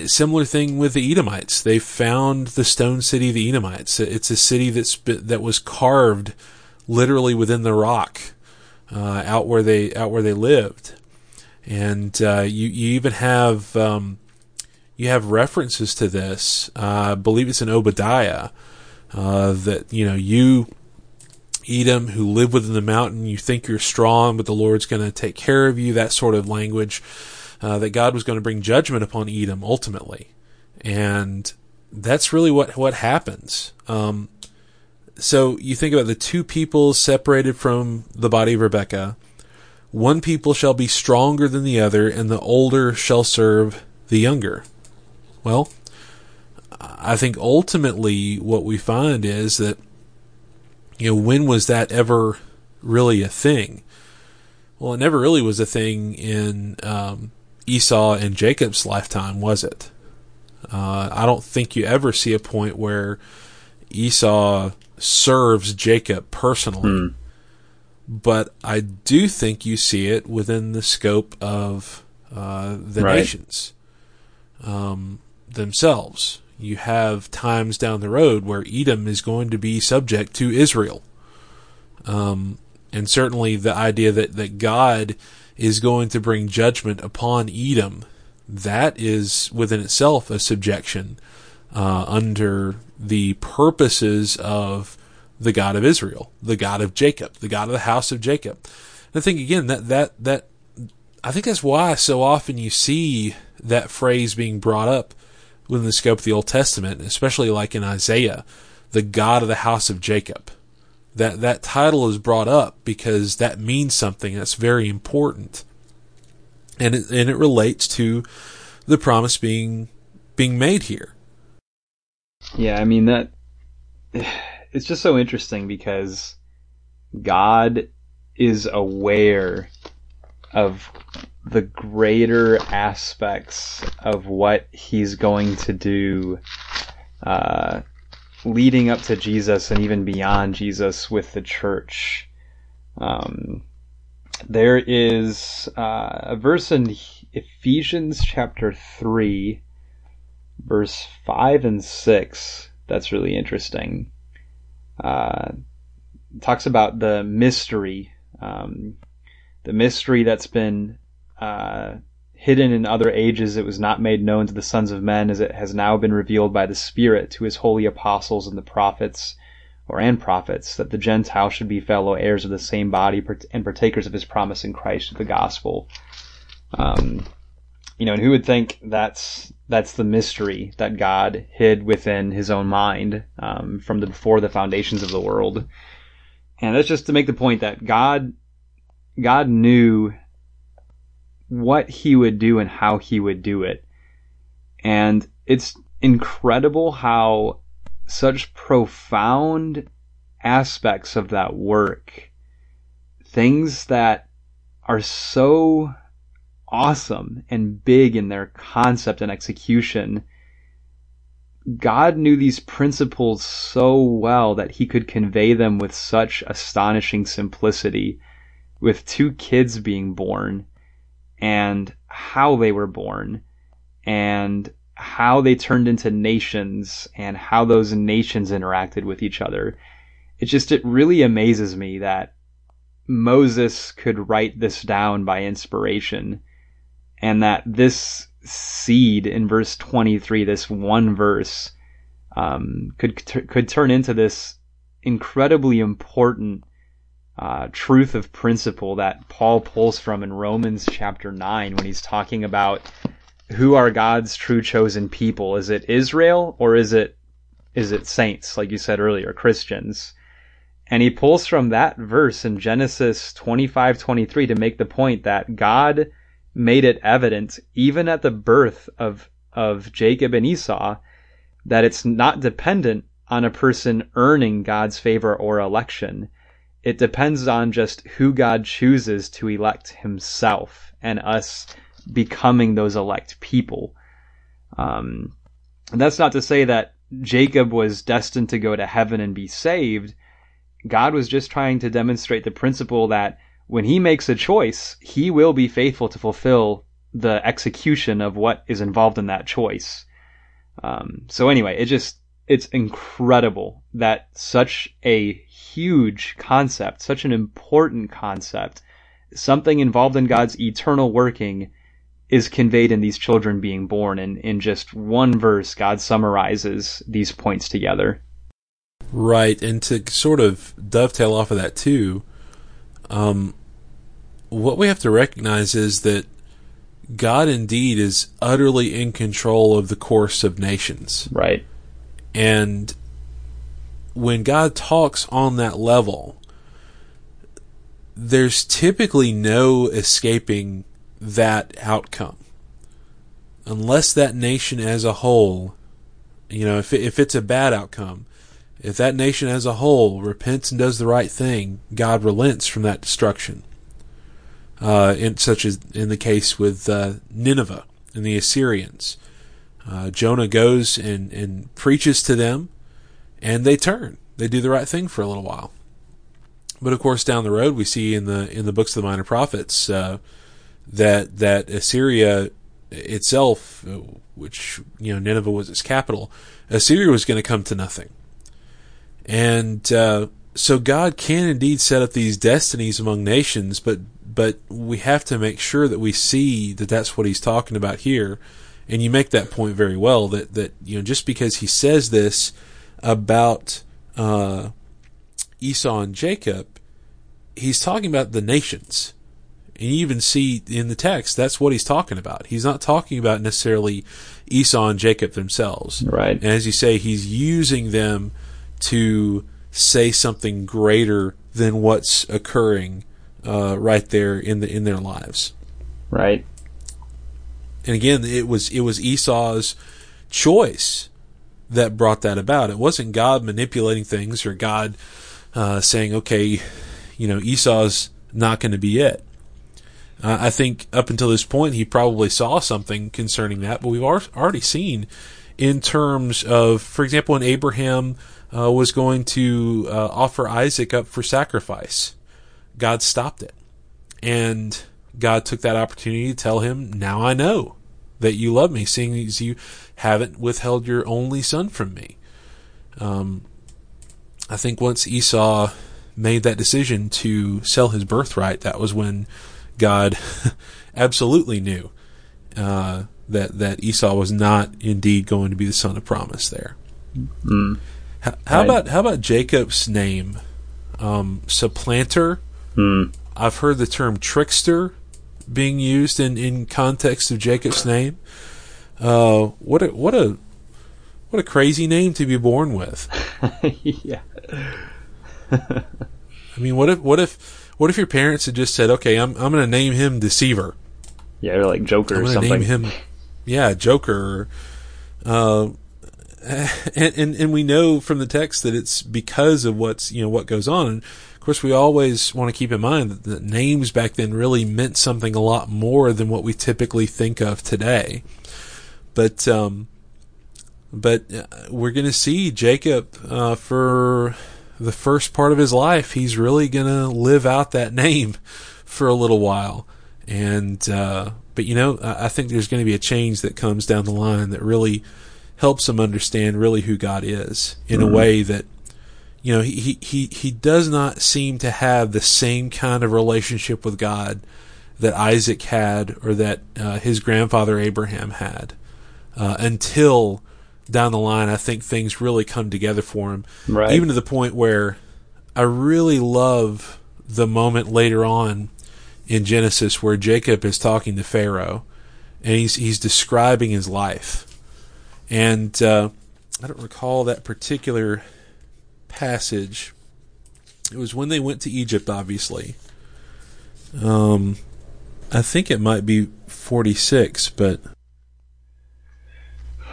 similar thing with the Edomites. They found the stone city of the Edomites. It's a city that's that was carved literally within the rock uh, out where they out where they lived, and uh, you you even have um, you have references to this. Uh, I believe it's in Obadiah uh, that you know you Edom who live within the mountain. You think you're strong, but the Lord's going to take care of you. That sort of language. Uh, that God was going to bring judgment upon Edom ultimately, and that's really what what happens. Um, so you think about the two people separated from the body of Rebekah. One people shall be stronger than the other, and the older shall serve the younger. Well, I think ultimately what we find is that, you know, when was that ever really a thing? Well, it never really was a thing in um, Esau and Jacob's lifetime, was it? Uh, I don't think you ever see a point where Esau serves Jacob personally. Hmm. But I do think you see it within the scope of uh, the right. nations um, themselves. You have times down the road where Edom is going to be subject to Israel. Um, and certainly the idea that, that God is going to bring judgment upon Edom, that is within itself a subjection uh, under the purposes of the God of Israel, the God of Jacob, the God of the house of Jacob. And I think again that that that I think that's why so often you see that phrase being brought up within the scope of the Old Testament, especially like in Isaiah, the God of the house of Jacob. That that title is brought up because that means something that's very important. And it, and it relates to the promise being being made here. Yeah, I mean that it's just so interesting because God is aware of the greater aspects of what he's going to do uh, leading up to Jesus and even beyond Jesus with the church. Um, there is uh, a verse in Ephesians chapter 3, verse 5 and 6 that's really interesting. Uh, talks about the mystery, um, the mystery that's been uh, hidden in other ages, it was not made known to the sons of men, as it has now been revealed by the Spirit to his holy apostles and the prophets, or and prophets, that the Gentiles should be fellow heirs of the same body and partakers of his promise in Christ of the gospel. Um, you know, and who would think that's that's the mystery that God hid within His own mind um, from the before the foundations of the world, and that's just to make the point that God God knew what He would do and how He would do it, and it's incredible how such profound aspects of that work, things that are so awesome and big in their concept and execution. God knew these principles so well that he could convey them with such astonishing simplicity, with two kids being born, and how they were born, and how they turned into nations, and how those nations interacted with each other. It just, it really amazes me that Moses could write this down by inspiration and that this seed in verse 23, this one verse, um, could could turn into this incredibly important uh, truth of principle that Paul pulls from in Romans chapter 9 when he's talking about who are God's true chosen people. Is it Israel or is it is it saints, like you said earlier, Christians? And he pulls from that verse in Genesis 25, 23 to make the point that God made it evident, even at the birth of, of Jacob and Esau, that it's not dependent on a person earning God's favor or election. It depends on just who God chooses to elect himself and us becoming those elect people. Um, and that's not to say that Jacob was destined to go to heaven and be saved. God was just trying to demonstrate the principle that when he makes a choice, he will be faithful to fulfill the execution of what is involved in that choice. Um, so anyway, it just, it's incredible that such a huge concept, such an important concept, something involved in God's eternal working is conveyed in these children being born. And in just one verse, God summarizes these points together. Right. And to sort of dovetail off of that too, um, what we have to recognize is that God indeed is utterly in control of the course of nations. Right. And when God talks on that level, there's typically no escaping that outcome. Unless that nation as a whole, you know, if, if it's a bad outcome, if that nation as a whole repents and does the right thing, God relents from that destruction. Uh, in, such as in the case with uh, Nineveh and the Assyrians. Uh, Jonah goes and, and preaches to them, and they turn. They do the right thing for a little while. But of course, down the road, we see in the in the books of the minor prophets uh, that that Assyria itself, uh, which you know Nineveh was its capital, Assyria was going to come to nothing. And uh, so God can indeed set up these destinies among nations, but but we have to make sure that we see that that's what he's talking about here. And you make that point very well that that you know just because he says this about uh, Esau and Jacob, he's talking about the nations. And you even see in the text that's what he's talking about. He's not talking about necessarily Esau and Jacob themselves. Right. And as you say, he's using them to say something greater than what's occurring uh, right there in the in their lives. Right. And again, it was it was Esau's choice that brought that about. It wasn't God manipulating things or God uh, saying, "Okay, you know, Esau's not going to be it." Uh, I think up until this point, he probably saw something concerning that, but we've already seen in terms of, for example, when Abraham uh, was going to uh, offer Isaac up for sacrifice, God stopped it. And God took that opportunity to tell him, Now I know that you love me, seeing as you haven't withheld your only son from me. Um, I think once Esau made that decision to sell his birthright, that was when God absolutely knew uh, that that Esau was not indeed going to be the son of promise there. Mm. How, how Right. about how about Jacob's name, um, supplanter? Mm. I've heard the term trickster being used in, in context of Jacob's name. Uh, what a what a what a crazy name to be born with. yeah. I mean, what if what if what if your parents had just said, "Okay, I'm I'm going to name him Deceiver. Yeah, or like Joker I'm or something. name him, yeah, Joker." Uh, and, and and we know from the text that it's because of what's you know what goes on. And of course, we always want to keep in mind that, that names back then really meant something a lot more than what we typically think of today. But um, but uh, we're going to see Jacob uh, for the first part of his life. He's really going to live out that name for a little while, and uh, but you know, I I think there's going to be a change that comes down the line that really helps him understand really who God is in a way that you know he, he he does not seem to have the same kind of relationship with God that Isaac had or that uh, his grandfather Abraham had uh, until down the line I think things really come together for him Right. even to the point where I really love the moment later on in Genesis where Jacob is talking to Pharaoh and he's he's describing his life and uh, I don't recall that particular passage. It was when they went to Egypt, obviously. Um, I think it might be 46, but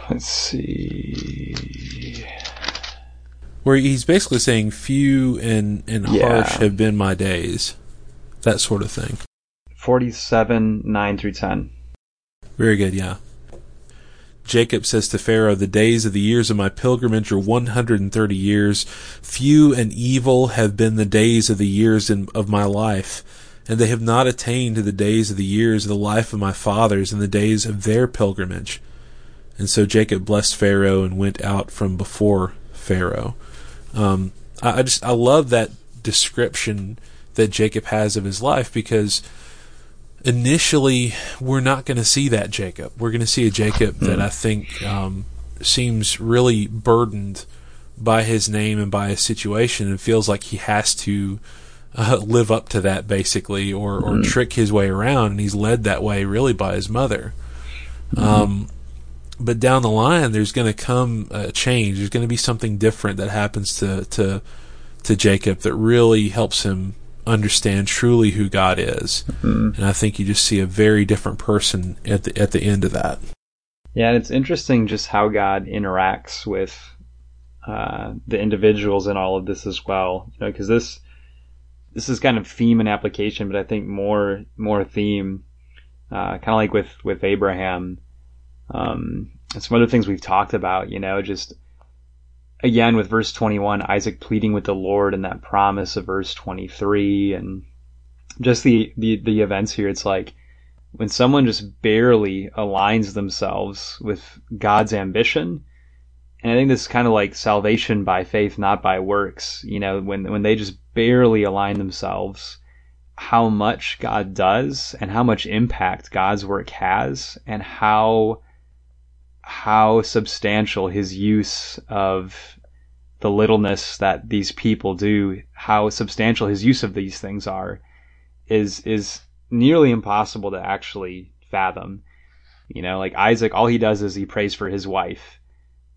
Let's see. where he's basically saying, "Few and and Yeah. harsh have been my days," that sort of thing. 47, 9 through 10. Very good, yeah. Jacob says to Pharaoh, The days of the years of my pilgrimage are 130 years. Few and evil have been the days of the years in, of my life, and they have not attained to the days of the years of the life of my fathers and the days of their pilgrimage. And so Jacob blessed Pharaoh and went out from before Pharaoh. Um, I, I just I love that description that Jacob has of his life because initially we're not going to see that Jacob. We're going to see a Jacob that I think um, seems really burdened by his name and by his situation, and feels like he has to uh, live up to that basically, or or trick his way around, and he's led that way really by his mother. Um, but down the line, there's going to come a change. There's going to be something different that happens to to to Jacob that really helps him understand truly who God is. And I think you just see a very different person at the at the end of that. Yeah, and it's interesting just how God interacts with uh, the individuals in all of this as well. You know, because this this is kind of theme and application, but I think more more theme, uh, kind of like with with Abraham, um, and some other things we've talked about. You know, just again with verse 21, Isaac pleading with the Lord and that promise of verse 23, and just the the the events here. It's like when someone just barely aligns themselves with God's ambition, and I think this is kind of like salvation by faith, not by works. You know, when when they just barely align themselves, how much God does and how much impact God's work has, and how how substantial His use of the littleness that these people do, how substantial His use of these things are, is is nearly impossible to actually fathom. You know, like Isaac, all he does is he prays for his wife,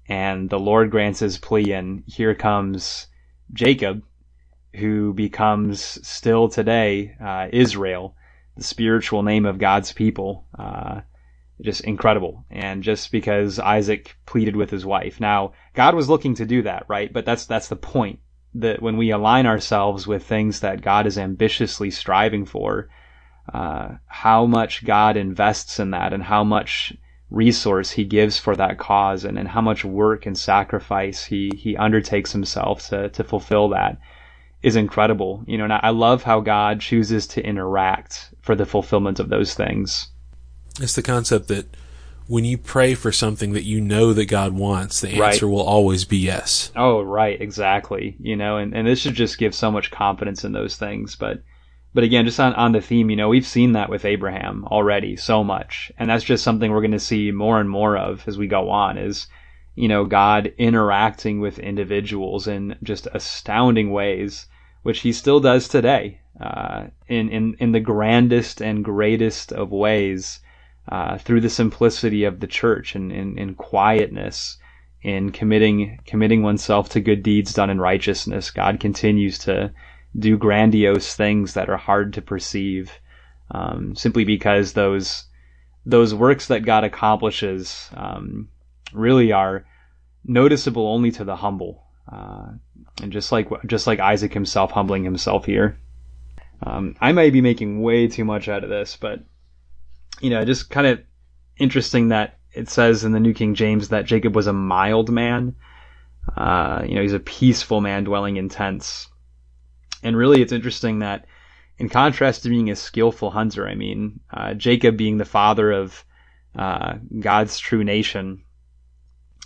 and the Lord grants his plea, and here comes Jacob, who becomes still today uh, Israel, the spiritual name of God's people. Uh, just incredible, and just because Isaac pleaded with his wife. Now, God was looking to do that, right? But that's that's the point that when we align ourselves with things that God is ambitiously striving for, uh, how much God invests in that and how much resource he gives for that cause and, and how much work and sacrifice he, he undertakes himself to, to fulfill that is incredible. You know, and I I love how God chooses to interact for the fulfillment of those things. It's the concept that when you pray for something that you know that God wants, the Right. answer will always be yes. Oh, right, exactly. You know, and, and this should just give so much confidence in those things. But but again, just on, on the theme, you know, we've seen that with Abraham already so much. And that's just something we're going to see more and more of as we go on is, you know, God interacting with individuals in just astounding ways, which he still does today, uh, in, in, in the grandest and greatest of ways, uh, through the simplicity of the church and in, quietness, in committing, committing oneself to good deeds done in righteousness. God continues to, do grandiose things that are hard to perceive, um, simply because those those works that God accomplishes um, really are noticeable only to the humble, uh, and just like just like Isaac himself humbling himself here. Um, I may be making way too much out of this, but you know, just kind of interesting that it says in the New King James that Jacob was a mild man. Uh, you know, he's a peaceful man dwelling in tents. And really, it's interesting that, in contrast to being a skillful hunter, I mean, uh, Jacob being the father of uh, God's true nation,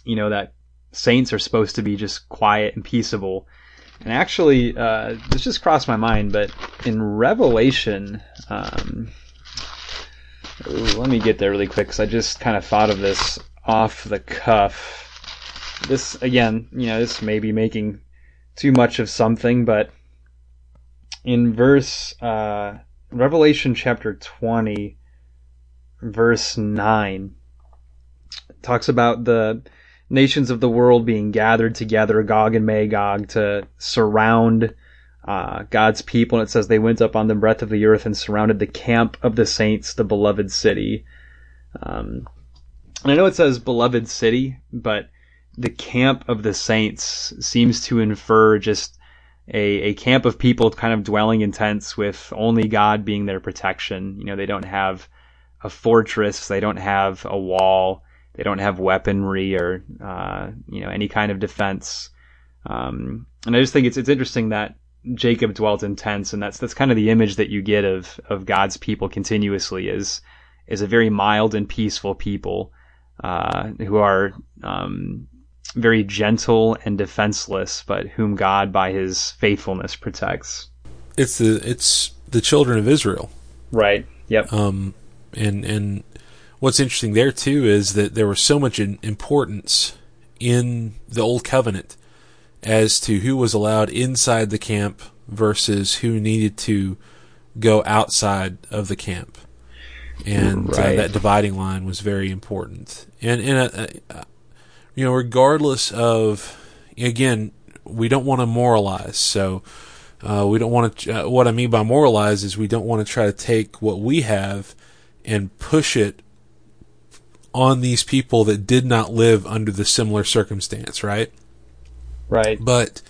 you know, that saints are supposed to be just quiet and peaceable. And actually, uh, this just crossed my mind, but in Revelation, um, let me get there really quick because I just kind of thought of this off the cuff. This, again, you know, this may be making too much of something, but in verse uh, Revelation chapter 20, verse 9, talks about the nations of the world being gathered together, Gog and Magog, to surround uh, God's people. And it says they went up on the breadth of the earth and surrounded the camp of the saints, the beloved city. Um, and I know it says beloved city, but the camp of the saints seems to infer just a, a camp of people kind of dwelling in tents with only God being their protection. You know, they don't have a fortress, they don't have a wall, they don't have weaponry or uh, you know any kind of defense. Um, and I just think it's it's interesting that Jacob dwelt in tents, and that's that's kind of the image that you get of of God's people continuously is is a very mild and peaceful people uh, who are um, very gentle and defenseless, but whom God by his faithfulness protects. It's the it's the children of Israel. Right. Yep. Um and and what's interesting there too is that there was so much importance in the old covenant as to who was allowed inside the camp versus who needed to go outside of the camp. And right. uh, that dividing line was very important. And and uh, uh you know, regardless of, again, we don't want to moralize. So, uh, we don't want to, uh, what I mean by moralize is we don't want to try to take what we have and push it on these people that did not live under the similar circumstance, right? Right. But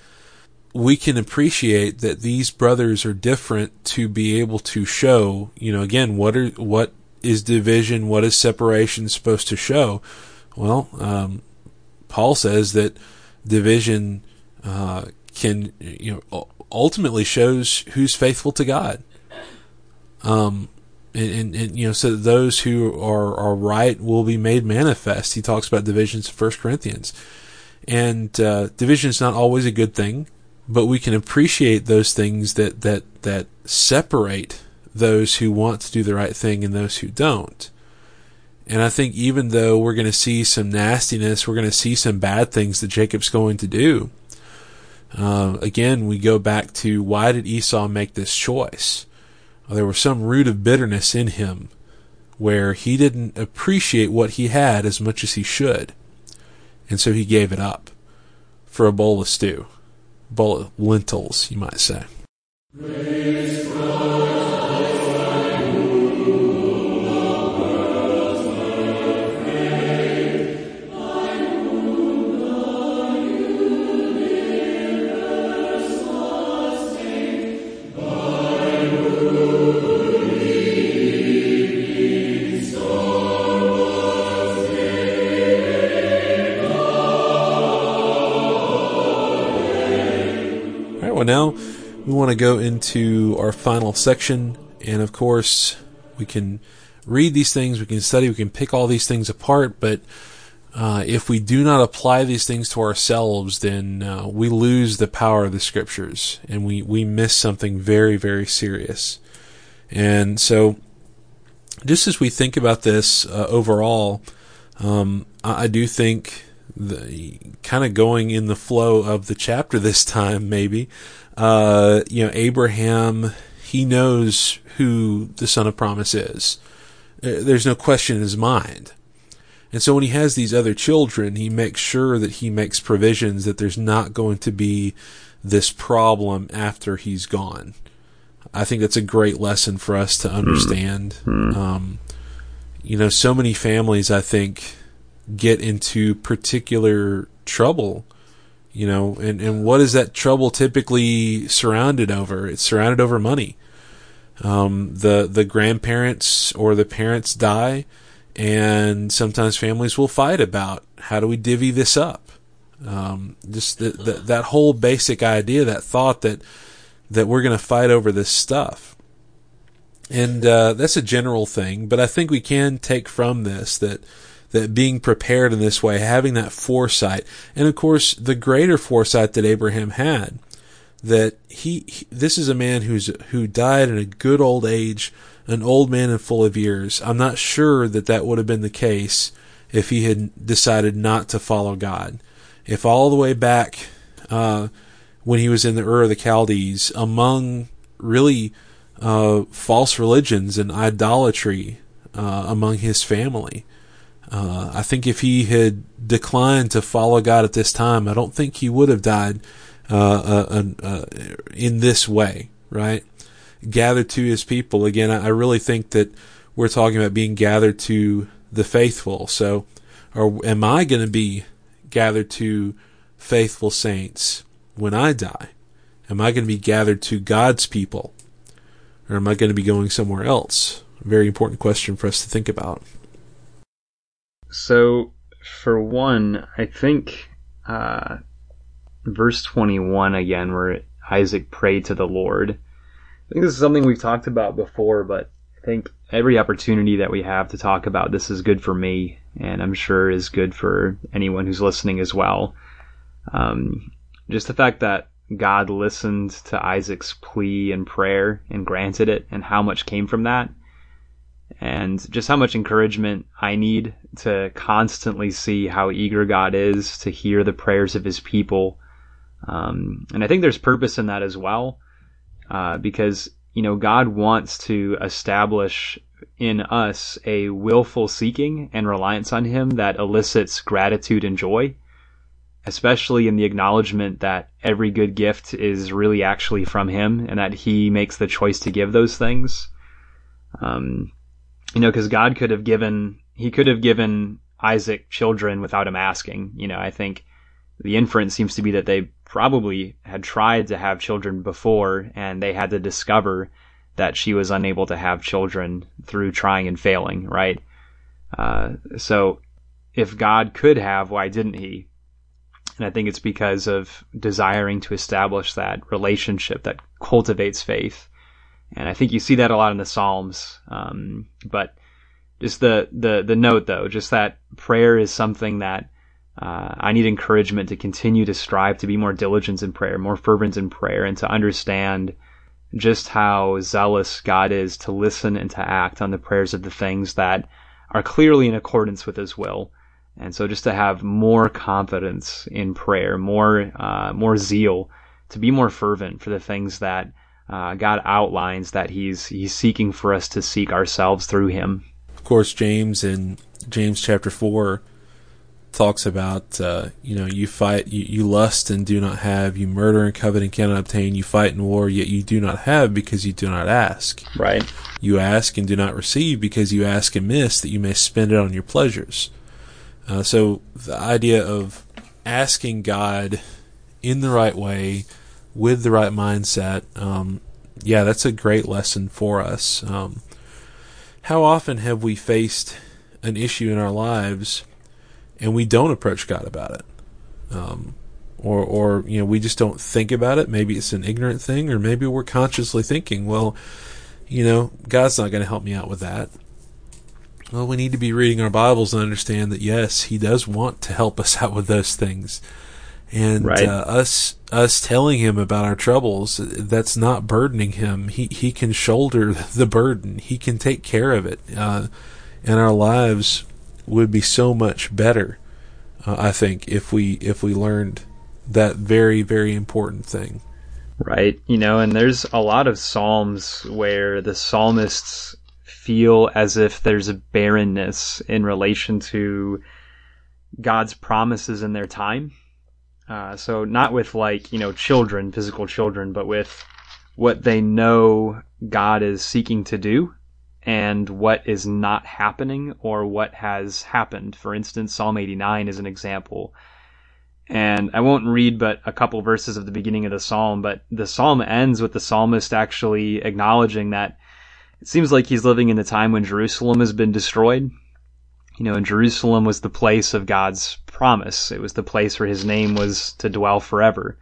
we can appreciate that these brothers are different to be able to show, you know, again, what are, what is division, what is separation supposed to show? Well, um, Paul says that division uh, can you know ultimately shows who's faithful to God. Um, and, and, and, you know, so those who are are right will be made manifest. He talks about divisions in First Corinthians, and uh, division is not always a good thing, but we can appreciate those things that that that separate those who want to do the right thing and those who don't. And I think even though we're going to see some nastiness, we're going to see some bad things that Jacob's going to do. Uh, again, we go back to why did Esau make this choice? Well, there was some root of bitterness in him where he didn't appreciate what he had as much as he should. And so he gave it up for a bowl of stew, bowl of lentils, you might say. Now we want to go into our final section, and of course, we can read these things, we can study, we can pick all these things apart, but uh, if we do not apply these things to ourselves, then uh, we lose the power of the scriptures and we, we miss something very, very serious. And so, just as we think about this uh, overall, um, I, I, do think the kind of going in the flow of the chapter this time, maybe, uh, you know, Abraham, he knows who the son of promise is. Uh, there's no question in his mind. And so when he has these other children, he makes sure that he makes provisions that there's not going to be this problem after he's gone. I think that's a great lesson for us to understand. Mm-hmm. Um, you know, so many families, I think, get into particular trouble, you know, and, and what is that trouble typically surrounded over? It's surrounded over money. Um, the, the grandparents or the parents die, and sometimes families will fight about how do we divvy this up? Um, just the, the, that whole basic idea, that thought that, that we're going to fight over this stuff. And, uh, that's a general thing, but I think we can take from this that, that being prepared in this way, having that foresight, and of course the greater foresight that Abraham had, that he, he, this is a man who's who died in a good old age, an old man and full of years. I'm not sure that that would have been the case if he had decided not to follow God. If all the way back uh, when he was in the Ur of the Chaldees, among really uh, false religions and idolatry uh, among his family, uh, I think if he had declined to follow God at this time, I don't think he would have died uh, uh, uh, in this way, right? Gathered to his people. Again, I, really think that we're talking about being gathered to the faithful. So, or am I going to be gathered to faithful saints when I die? Am I going to be gathered to God's people? Or am I going to be going somewhere else? Very important question for us to think about. So, for one, I think uh, verse 21 again, where Isaac prayed to the Lord. I think this is something we've talked about before, but I think every opportunity that we have to talk about this is good for me, and I'm sure is good for anyone who's listening as well. Um, just the fact that God listened to Isaac's plea and prayer and granted it, and how much came from that and just how much encouragement I need to constantly see how eager God is to hear the prayers of his people. Um, and I think there's purpose in that as well, uh, because, you know, God wants to establish in us a willful seeking and reliance on him that elicits gratitude and joy, especially in the acknowledgement that every good gift is really actually from him and that he makes the choice to give those things. Um, you know, because God could have given, he could have given Isaac children without him asking. You know, I think the inference seems to be that they probably had tried to have children before and they had to discover that she was unable to have children through trying and failing, right? Uh, so if God could have, why didn't he? And I think it's because of desiring to establish that relationship that cultivates faith and I think you see that a lot in the Psalms. Um, but just the, the, the note though, just that prayer is something that, uh, I need encouragement to continue to strive to be more diligent in prayer, more fervent in prayer, and to understand just how zealous God is to listen and to act on the prayers of the things that are clearly in accordance with His will. And so just to have more confidence in prayer, more, uh, more zeal, to be more fervent for the things that uh, God outlines that He's He's seeking for us to seek ourselves through Him. Of course, James in James chapter four talks about uh, you know you fight you, you lust and do not have you murder and covet and cannot obtain you fight in war yet you do not have because you do not ask. Right. You ask and do not receive because you ask amiss that you may spend it on your pleasures. Uh, so the idea of asking God in the right way with the right mindset, um, yeah, that's a great lesson for us. Um, how often have we faced an issue in our lives and we don't approach God about it? Um, or, or, you know, we just don't think about it. Maybe it's an ignorant thing, or maybe we're consciously thinking, well, you know, God's not going to help me out with that. Well, we need to be reading our Bibles and understand that yes, He does want to help us out with those things And Right. uh, us us telling him about our troubles, that's not burdening him. He he can shoulder the burden. He can take care of it, uh, and our lives would be so much better. Uh, I think if we if we learned that very very important thing. Right. You know, and there's a lot of Psalms where the psalmists feel as if there's a barrenness in relation to God's promises in their time. Uh, so not with like, you know, children, physical children, but with what they know God is seeking to do and what is not happening or what has happened. For instance, Psalm 89 is an example. And I won't read but a couple verses of the beginning of the psalm, but the psalm ends with the psalmist actually acknowledging that it seems like he's living in the time when Jerusalem has been destroyed. You know, and Jerusalem was the place of God's promise. It was the place where his name was to dwell forever.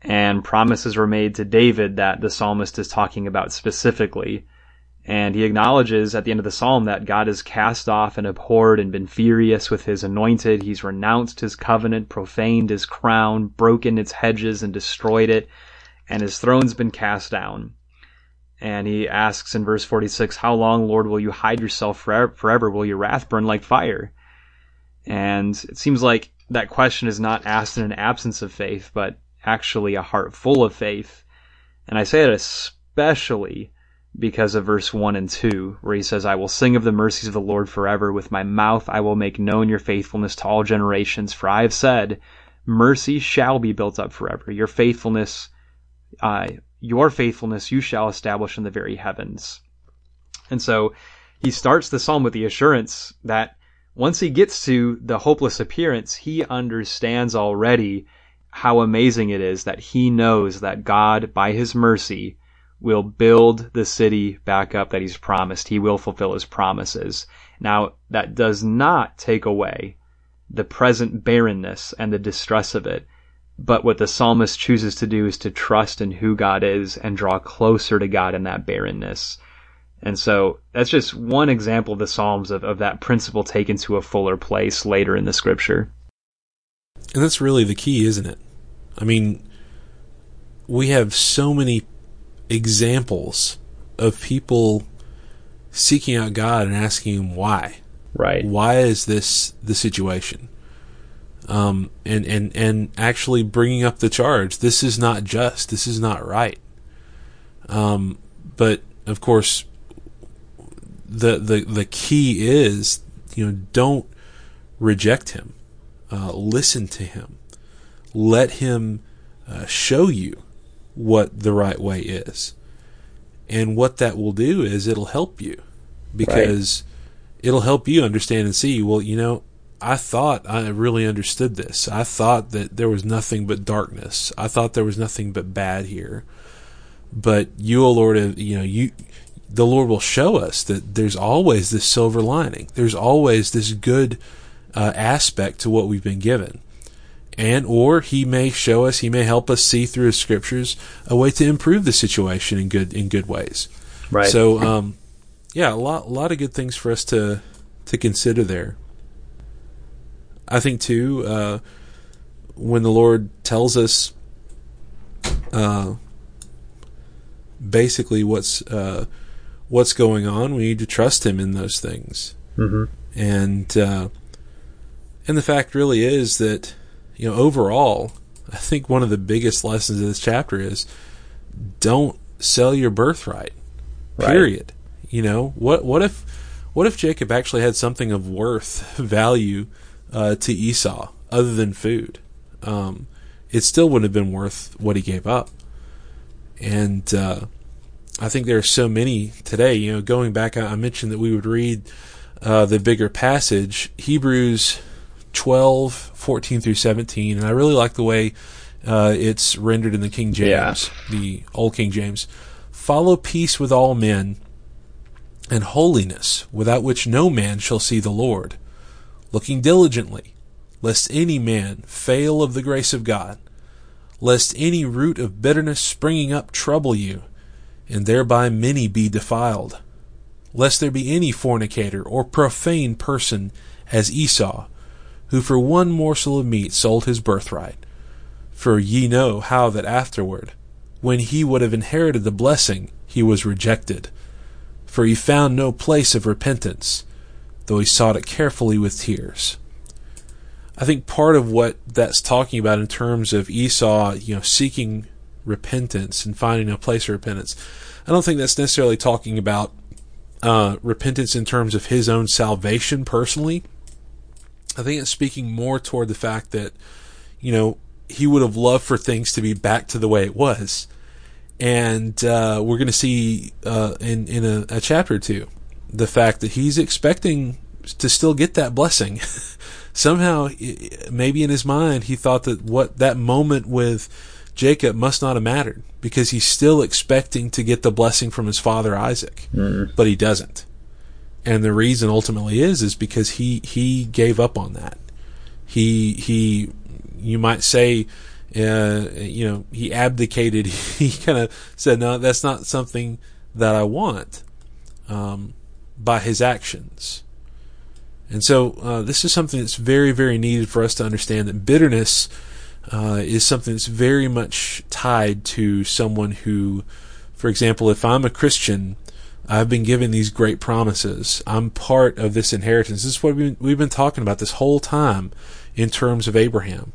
And promises were made to David that the psalmist is talking about specifically. And he acknowledges at the end of the psalm that God has cast off and abhorred and been furious with his anointed. He's renounced his covenant, profaned his crown, broken its hedges, and destroyed it. And his throne's been cast down. And he asks in verse 46, How long, Lord, will you hide yourself forever? Will your wrath burn like fire? And it seems like that question is not asked in an absence of faith, but actually a heart full of faith. And I say it especially because of verse 1 and 2, where he says, I will sing of the mercies of the Lord forever. With my mouth I will make known your faithfulness to all generations. For I have said, Mercy shall be built up forever. Your faithfulness, uh, your faithfulness you shall establish in the very heavens. And so he starts the psalm with the assurance that once he gets to the hopeless appearance, he understands already how amazing it is that he knows that God, by his mercy, will build the city back up that he's promised. He will fulfill his promises. Now, that does not take away the present barrenness and the distress of it. But what the psalmist chooses to do is to trust in who God is and draw closer to God in that barrenness. And so that's just one example of the Psalms of, of that principle taken to a fuller place later in the scripture. And that's really the key, isn't it? I mean, we have so many examples of people seeking out God and asking Him why. Right. Why is this the situation? Um, and, and, and actually bringing up the charge. This is not just. This is not right. Um, but of course, the, the, the key is, you know, don't reject him. Uh, listen to him. Let him uh, show you what the right way is. And what that will do is it'll help you because right. it'll help you understand and see, well, you know, I thought I really understood this. I thought that there was nothing but darkness. I thought there was nothing but bad here. But you, O Lord, you know, you, the Lord will show us that there's always this silver lining. There's always this good uh, aspect to what we've been given. And, or he may show us, he may help us see through his scriptures a way to improve the situation in good, in good ways. Right. So, um, yeah, a lot, a lot of good things for us to, to consider there. I think too, uh, when the Lord tells us, uh, basically what's, uh, what's going on, we need to trust Him in those things. Mm-hmm. And, uh, and the fact really is that, you know, overall, I think one of the biggest lessons of this chapter is don't sell your birthright. Period. Right. You know, what, what if, what if Jacob actually had something of worth, value, uh, to Esau other than food? Um, it still wouldn't have been worth what he gave up. And, uh, I think there are so many today, you know, going back, I mentioned that we would read, uh, the bigger passage, Hebrews 12, 14 through 17, and I really like the way, uh, it's rendered in the King James, yeah. the Old King James. Follow peace with all men and holiness, without which no man shall see the Lord, looking diligently, lest any man fail of the grace of God, lest any root of bitterness springing up trouble you, and thereby many be defiled, lest there be any fornicator or profane person as Esau, who for one morsel of meat sold his birthright. For ye know how that afterward, when he would have inherited the blessing, he was rejected. For he found no place of repentance, though he sought it carefully with tears. I think part of what that's talking about in terms of Esau, you know, seeking repentance and finding a place of repentance, I don't think that's necessarily talking about uh, repentance in terms of his own salvation personally. I think it's speaking more toward the fact that, you know, he would have loved for things to be back to the way it was. And uh, we're going to see uh, in in a, a chapter or two the fact that he's expecting to still get that blessing. Somehow, maybe in his mind, he thought that what that moment with Jacob must not have mattered because he's still expecting to get the blessing from his father Isaac, mm. but he doesn't. And the reason ultimately is is because he he gave up on that. He he you might say uh, you know he abdicated. He kind of said no, that's not something that I want um, by his actions. And so uh, this is something that's very very needed for us to understand that bitterness uh, is something that's very much tied to someone who, for example, if I'm a Christian, I've been given these great promises. I'm part of this inheritance. This is what we've been, talking about this whole time in terms of Abraham.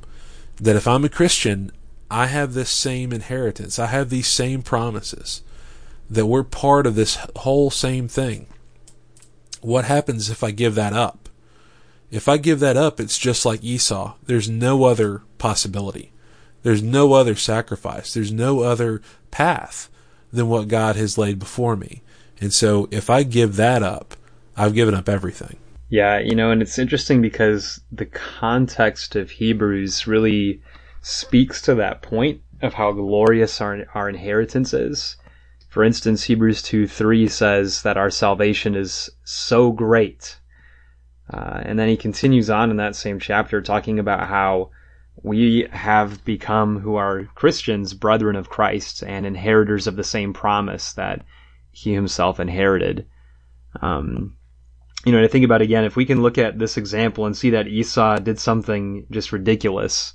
That if I'm a Christian, I have this same inheritance. I have these same promises. That we're part of this whole same thing. What happens if I give that up? If I give that up, it's just like Esau. There's no other possibility. There's no other sacrifice. There's no other path than what God has laid before me. And so if I give that up, I've given up everything. Yeah, you know, and it's interesting because the context of Hebrews really speaks to that point of how glorious our, our inheritance is. For instance, Hebrews 2 3 says that our salvation is so great uh, and then he continues on in that same chapter talking about how we have become, who are Christians, brethren of Christ and inheritors of the same promise that he himself inherited. Um, you know, to think about again, if we can look at this example and see that Esau did something just ridiculous,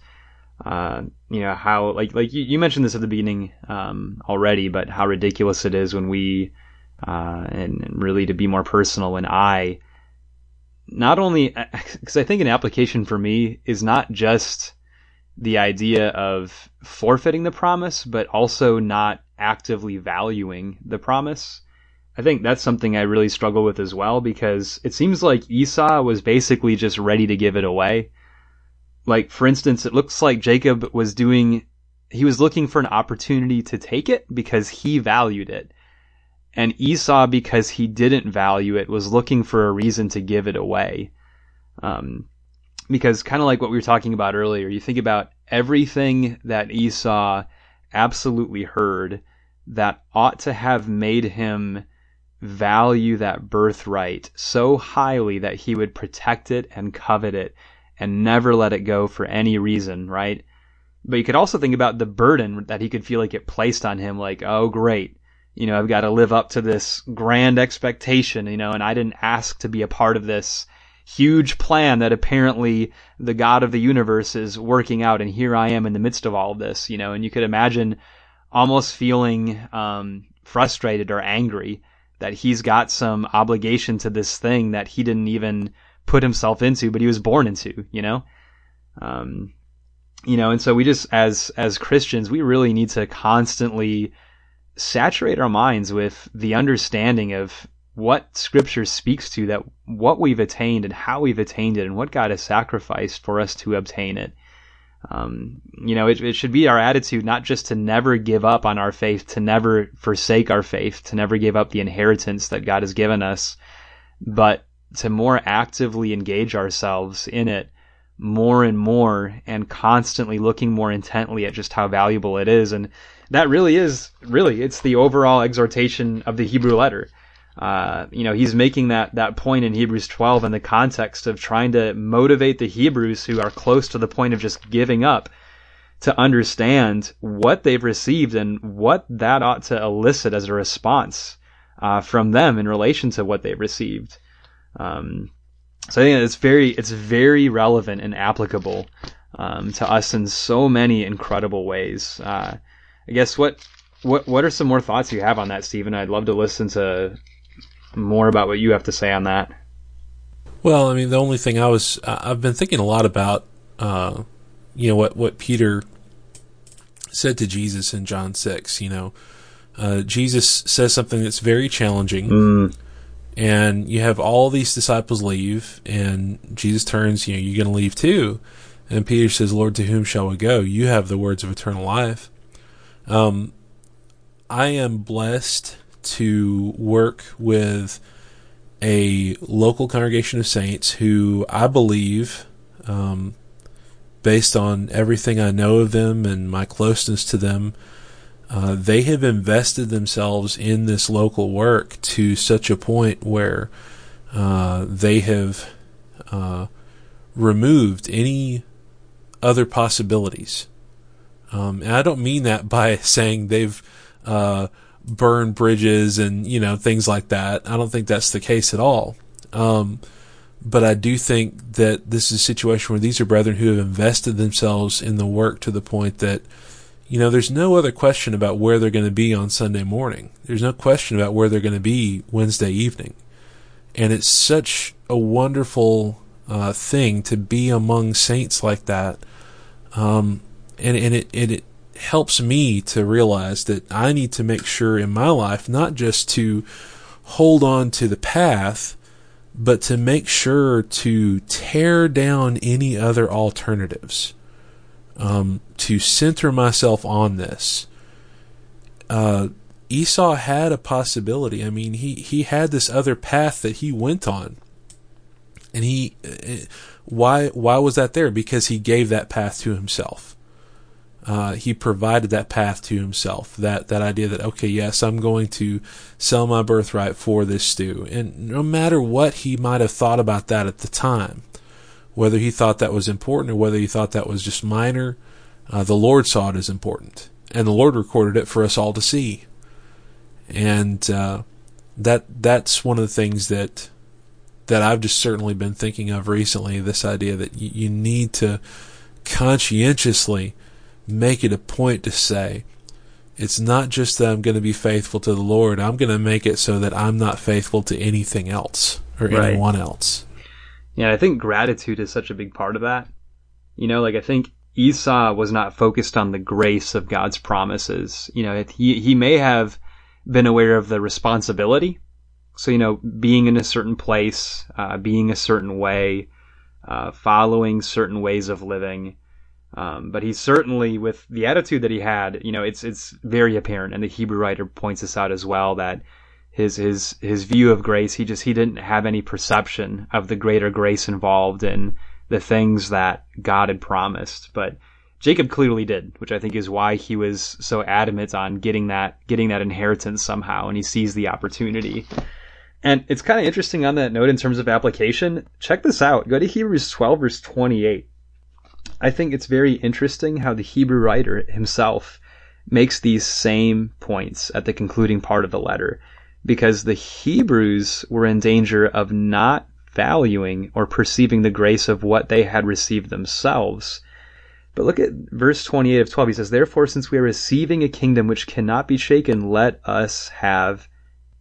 uh, you know, how, like, like you, you mentioned this at the beginning, um, already, but how ridiculous it is when we, uh, and, and really to be more personal, when I, not only because I think an application for me is not just the idea of forfeiting the promise, but also not actively valuing the promise. I think that's something I really struggle with as well because it seems like Esau was basically just ready to give it away. Like, for instance, it looks like Jacob was doing, he was looking for an opportunity to take it because he valued it. And Esau, because he didn't value it, was looking for a reason to give it away. Um, because kind of like what we were talking about earlier, you think about everything that Esau absolutely heard that ought to have made him value that birthright so highly that he would protect it and covet it and never let it go for any reason, right? But you could also think about the burden that he could feel like it placed on him, like, oh, great you know, I've got to live up to this grand expectation, you know, and I didn't ask to be a part of this huge plan that apparently the God of the universe is working out, and here I am in the midst of all of this, you know, and you could imagine almost feeling um, frustrated or angry that he's got some obligation to this thing that he didn't even put himself into, but he was born into, you know. Um, you know, and so we just as as Christians, we really need to constantly saturate our minds with the understanding of what scripture speaks to that what we've attained and how we've attained it and what God has sacrificed for us to obtain it. Um, you know, it, it should be our attitude not just to never give up on our faith, to never forsake our faith, to never give up the inheritance that God has given us, but to more actively engage ourselves in it more and more and constantly looking more intently at just how valuable it is. And that really is really it's the overall exhortation of the Hebrew letter. Uh, you know, he's making that that point in Hebrews 12 in the context of trying to motivate the Hebrews who are close to the point of just giving up to understand what they've received and what that ought to elicit as a response uh, from them in relation to what they've received. Um, so I think it's very it's very relevant and applicable um, to us in so many incredible ways. Uh, I guess what what what are some more thoughts you have on that, Stephen? I'd love to listen to more about what you have to say on that. Well, I mean, the only thing I was I've been thinking a lot about, uh, you know, what what Peter said to Jesus in John six. You know, uh, Jesus says something that's very challenging. Mm. And you have all these disciples leave, and Jesus turns, you know, you're going to leave too. And Peter says, Lord, to whom shall we go? You have the words of eternal life. Um, I am blessed to work with a local congregation of saints who I believe, um, based on everything I know of them and my closeness to them, uh, they have invested themselves in this local work to such a point where uh, they have uh, removed any other possibilities. Um, and I don't mean that by saying they've uh, burned bridges and you know things like that. I don't think that's the case at all. Um, but I do think that this is a situation where these are brethren who have invested themselves in the work to the point that, you know, there's no other question about where they're going to be on Sunday morning. There's no question about where they're going to be Wednesday evening. And it's such a wonderful uh, thing to be among saints like that. Um, and, and it, and it helps me to realize that I need to make sure in my life not just to hold on to the path, but to make sure to tear down any other alternatives. Um, to center myself on this. Uh, Esau had a possibility. I mean, he, he had this other path that he went on. And he, uh, why, why was that there? Because he gave that path to himself uh, he provided that path to himself. That that idea that okay, yes, I'm going to sell my birthright for this stew, and no matter what he might have thought about that at the time, whether he thought that was important or whether he thought that was just minor, uh, the Lord saw it as important, and the Lord recorded it for us all to see. And uh, that that's one of the things that that I've just certainly been thinking of recently. This idea that you, you need to conscientiously make it a point to say, it's not just that I'm going to be faithful to the Lord, I'm going to make it so that I'm not faithful to anything else or right. anyone else. Yeah, I think gratitude is such a big part of that. You know, like I think Esau was not focused on the grace of God's promises. You know, he he may have been aware of the responsibility. So you know, being in a certain place, uh, being a certain way, uh, following certain ways of living, um, but he certainly with the attitude that he had, you know, it's it's very apparent, and the Hebrew writer points this out as well that his his his view of grace, he just he didn't have any perception of the greater grace involved in the things that God had promised. But Jacob clearly did, which I think is why he was so adamant on getting that getting that inheritance somehow, and he sees the opportunity. And it's kind of interesting on that note in terms of application. Check this out. Go to Hebrews 12 verse 28. I think it's very interesting how the Hebrew writer himself makes these same points at the concluding part of the letter because the Hebrews were in danger of not valuing or perceiving the grace of what they had received themselves. But look at verse 28 of 12. He says, Therefore, since we are receiving a kingdom which cannot be shaken, let us have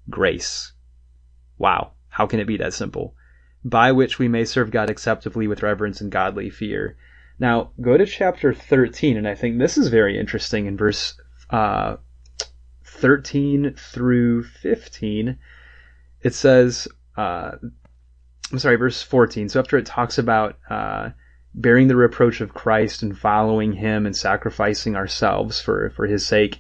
grace. Wow. How can it be that simple? By which we may serve God acceptably with reverence and godly fear. Now, go to chapter 13, and I think this is very interesting in verse uh, 13 through 15. It says, uh, I'm sorry, verse 14. So after it talks about uh, bearing the reproach of Christ and following him and sacrificing ourselves for, for his sake,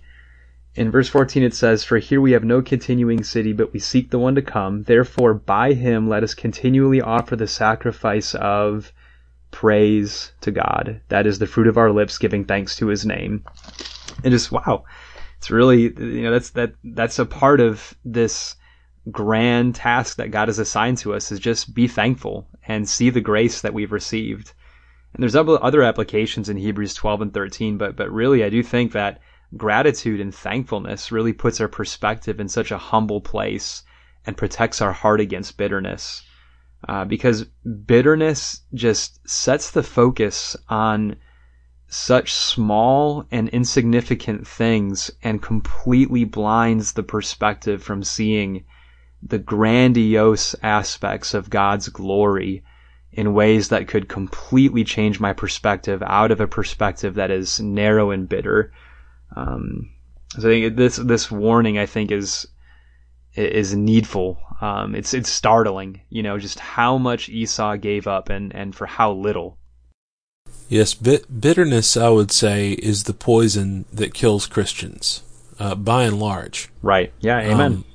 in verse 14 it says, For here we have no continuing city, but we seek the one to come. Therefore, by him let us continually offer the sacrifice of praise to God. That is the fruit of our lips, giving thanks to His name. And just wow, it's really you know that's that that's a part of this grand task that God has assigned to us is just be thankful and see the grace that we've received. And there's other applications in Hebrews 12 and 13, but but really I do think that gratitude and thankfulness really puts our perspective in such a humble place and protects our heart against bitterness uh, because bitterness just sets the focus on such small and insignificant things and completely blinds the perspective from seeing the grandiose aspects of God's glory in ways that could completely change my perspective out of a perspective that is narrow and bitter. Um, so this this warning I think is is needful. Um, it's it's startling, you know, just how much Esau gave up and and for how little. Yes, bit- bitterness, I would say, is the poison that kills Christians, uh, by and large. Right. Yeah. Amen. Um,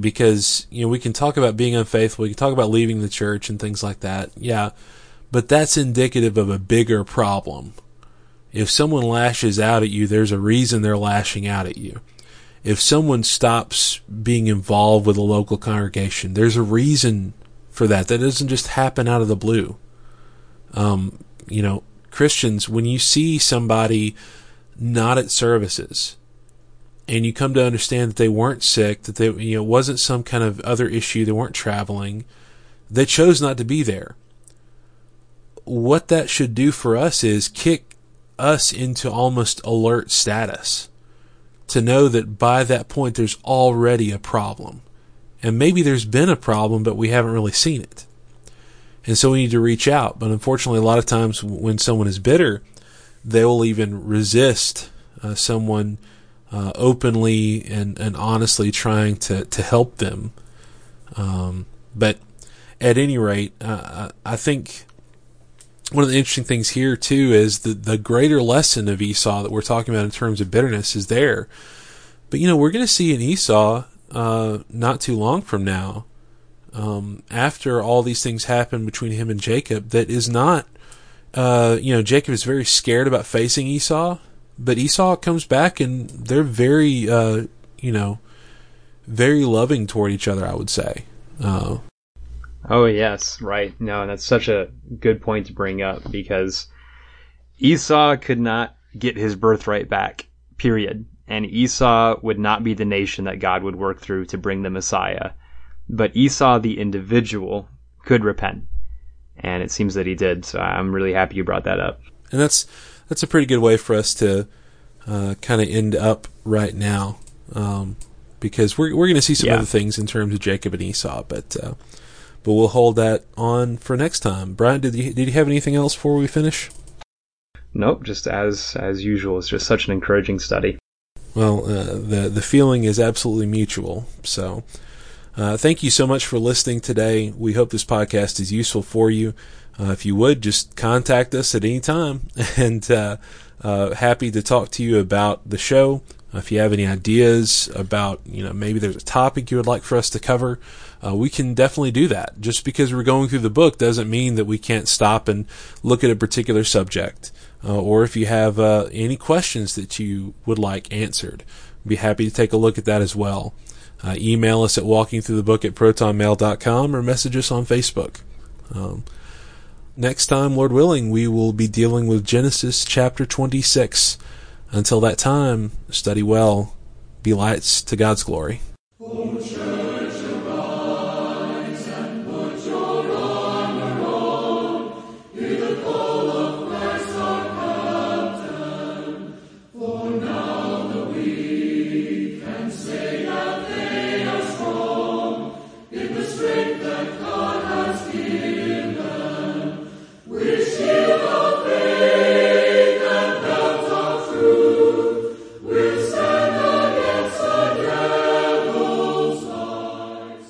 because you know we can talk about being unfaithful, we can talk about leaving the church and things like that. Yeah, but that's indicative of a bigger problem. If someone lashes out at you, there's a reason they're lashing out at you. If someone stops being involved with a local congregation, there's a reason for that. That doesn't just happen out of the blue. Um, you know, Christians, when you see somebody not at services, and you come to understand that they weren't sick, that they you know wasn't some kind of other issue, they weren't traveling, they chose not to be there. What that should do for us is kick us into almost alert status to know that by that point there's already a problem. And maybe there's been a problem, but we haven't really seen it. And so we need to reach out. But unfortunately, a lot of times when someone is bitter, they will even resist uh, someone uh, openly and, and honestly trying to, to help them. Um, but at any rate, uh, I think one of the interesting things here too is the, the greater lesson of Esau that we're talking about in terms of bitterness is there. But you know, we're going to see an Esau, uh, not too long from now, um, after all these things happen between him and Jacob, that is not, uh, you know, Jacob is very scared about facing Esau but Esau comes back and they're very, uh, you know, very loving toward each other. I would say. Uh, oh yes, right. No, that's such a good point to bring up because Esau could not get his birthright back. Period. And Esau would not be the nation that God would work through to bring the Messiah. But Esau, the individual, could repent. And it seems that he did. So I'm really happy you brought that up. And that's that's a pretty good way for us to uh, kind of end up right now, um, because we're we're going to see some yeah. other things in terms of Jacob and Esau, but uh, but we'll hold that on for next time. Bryant, did you did you have anything else before we finish? Nope, just as as usual. It's just such an encouraging study. Well, uh, the the feeling is absolutely mutual. So, uh, thank you so much for listening today. We hope this podcast is useful for you. Uh, if you would, just contact us at any time, and uh, uh, happy to talk to you about the show. if you have any ideas about, you know, maybe there's a topic you would like for us to cover, uh, we can definitely do that. Just because we're going through the book doesn't mean that we can't stop and look at a particular subject. Uh, or if you have uh, any questions that you would like answered, be happy to take a look at that as well. Uh, email us at walkingthroughthebook at protonmail.com or message us on Facebook. Um, next time, Lord willing, we will be dealing with Genesis chapter 26. Until that time, study well, be lights to God's glory.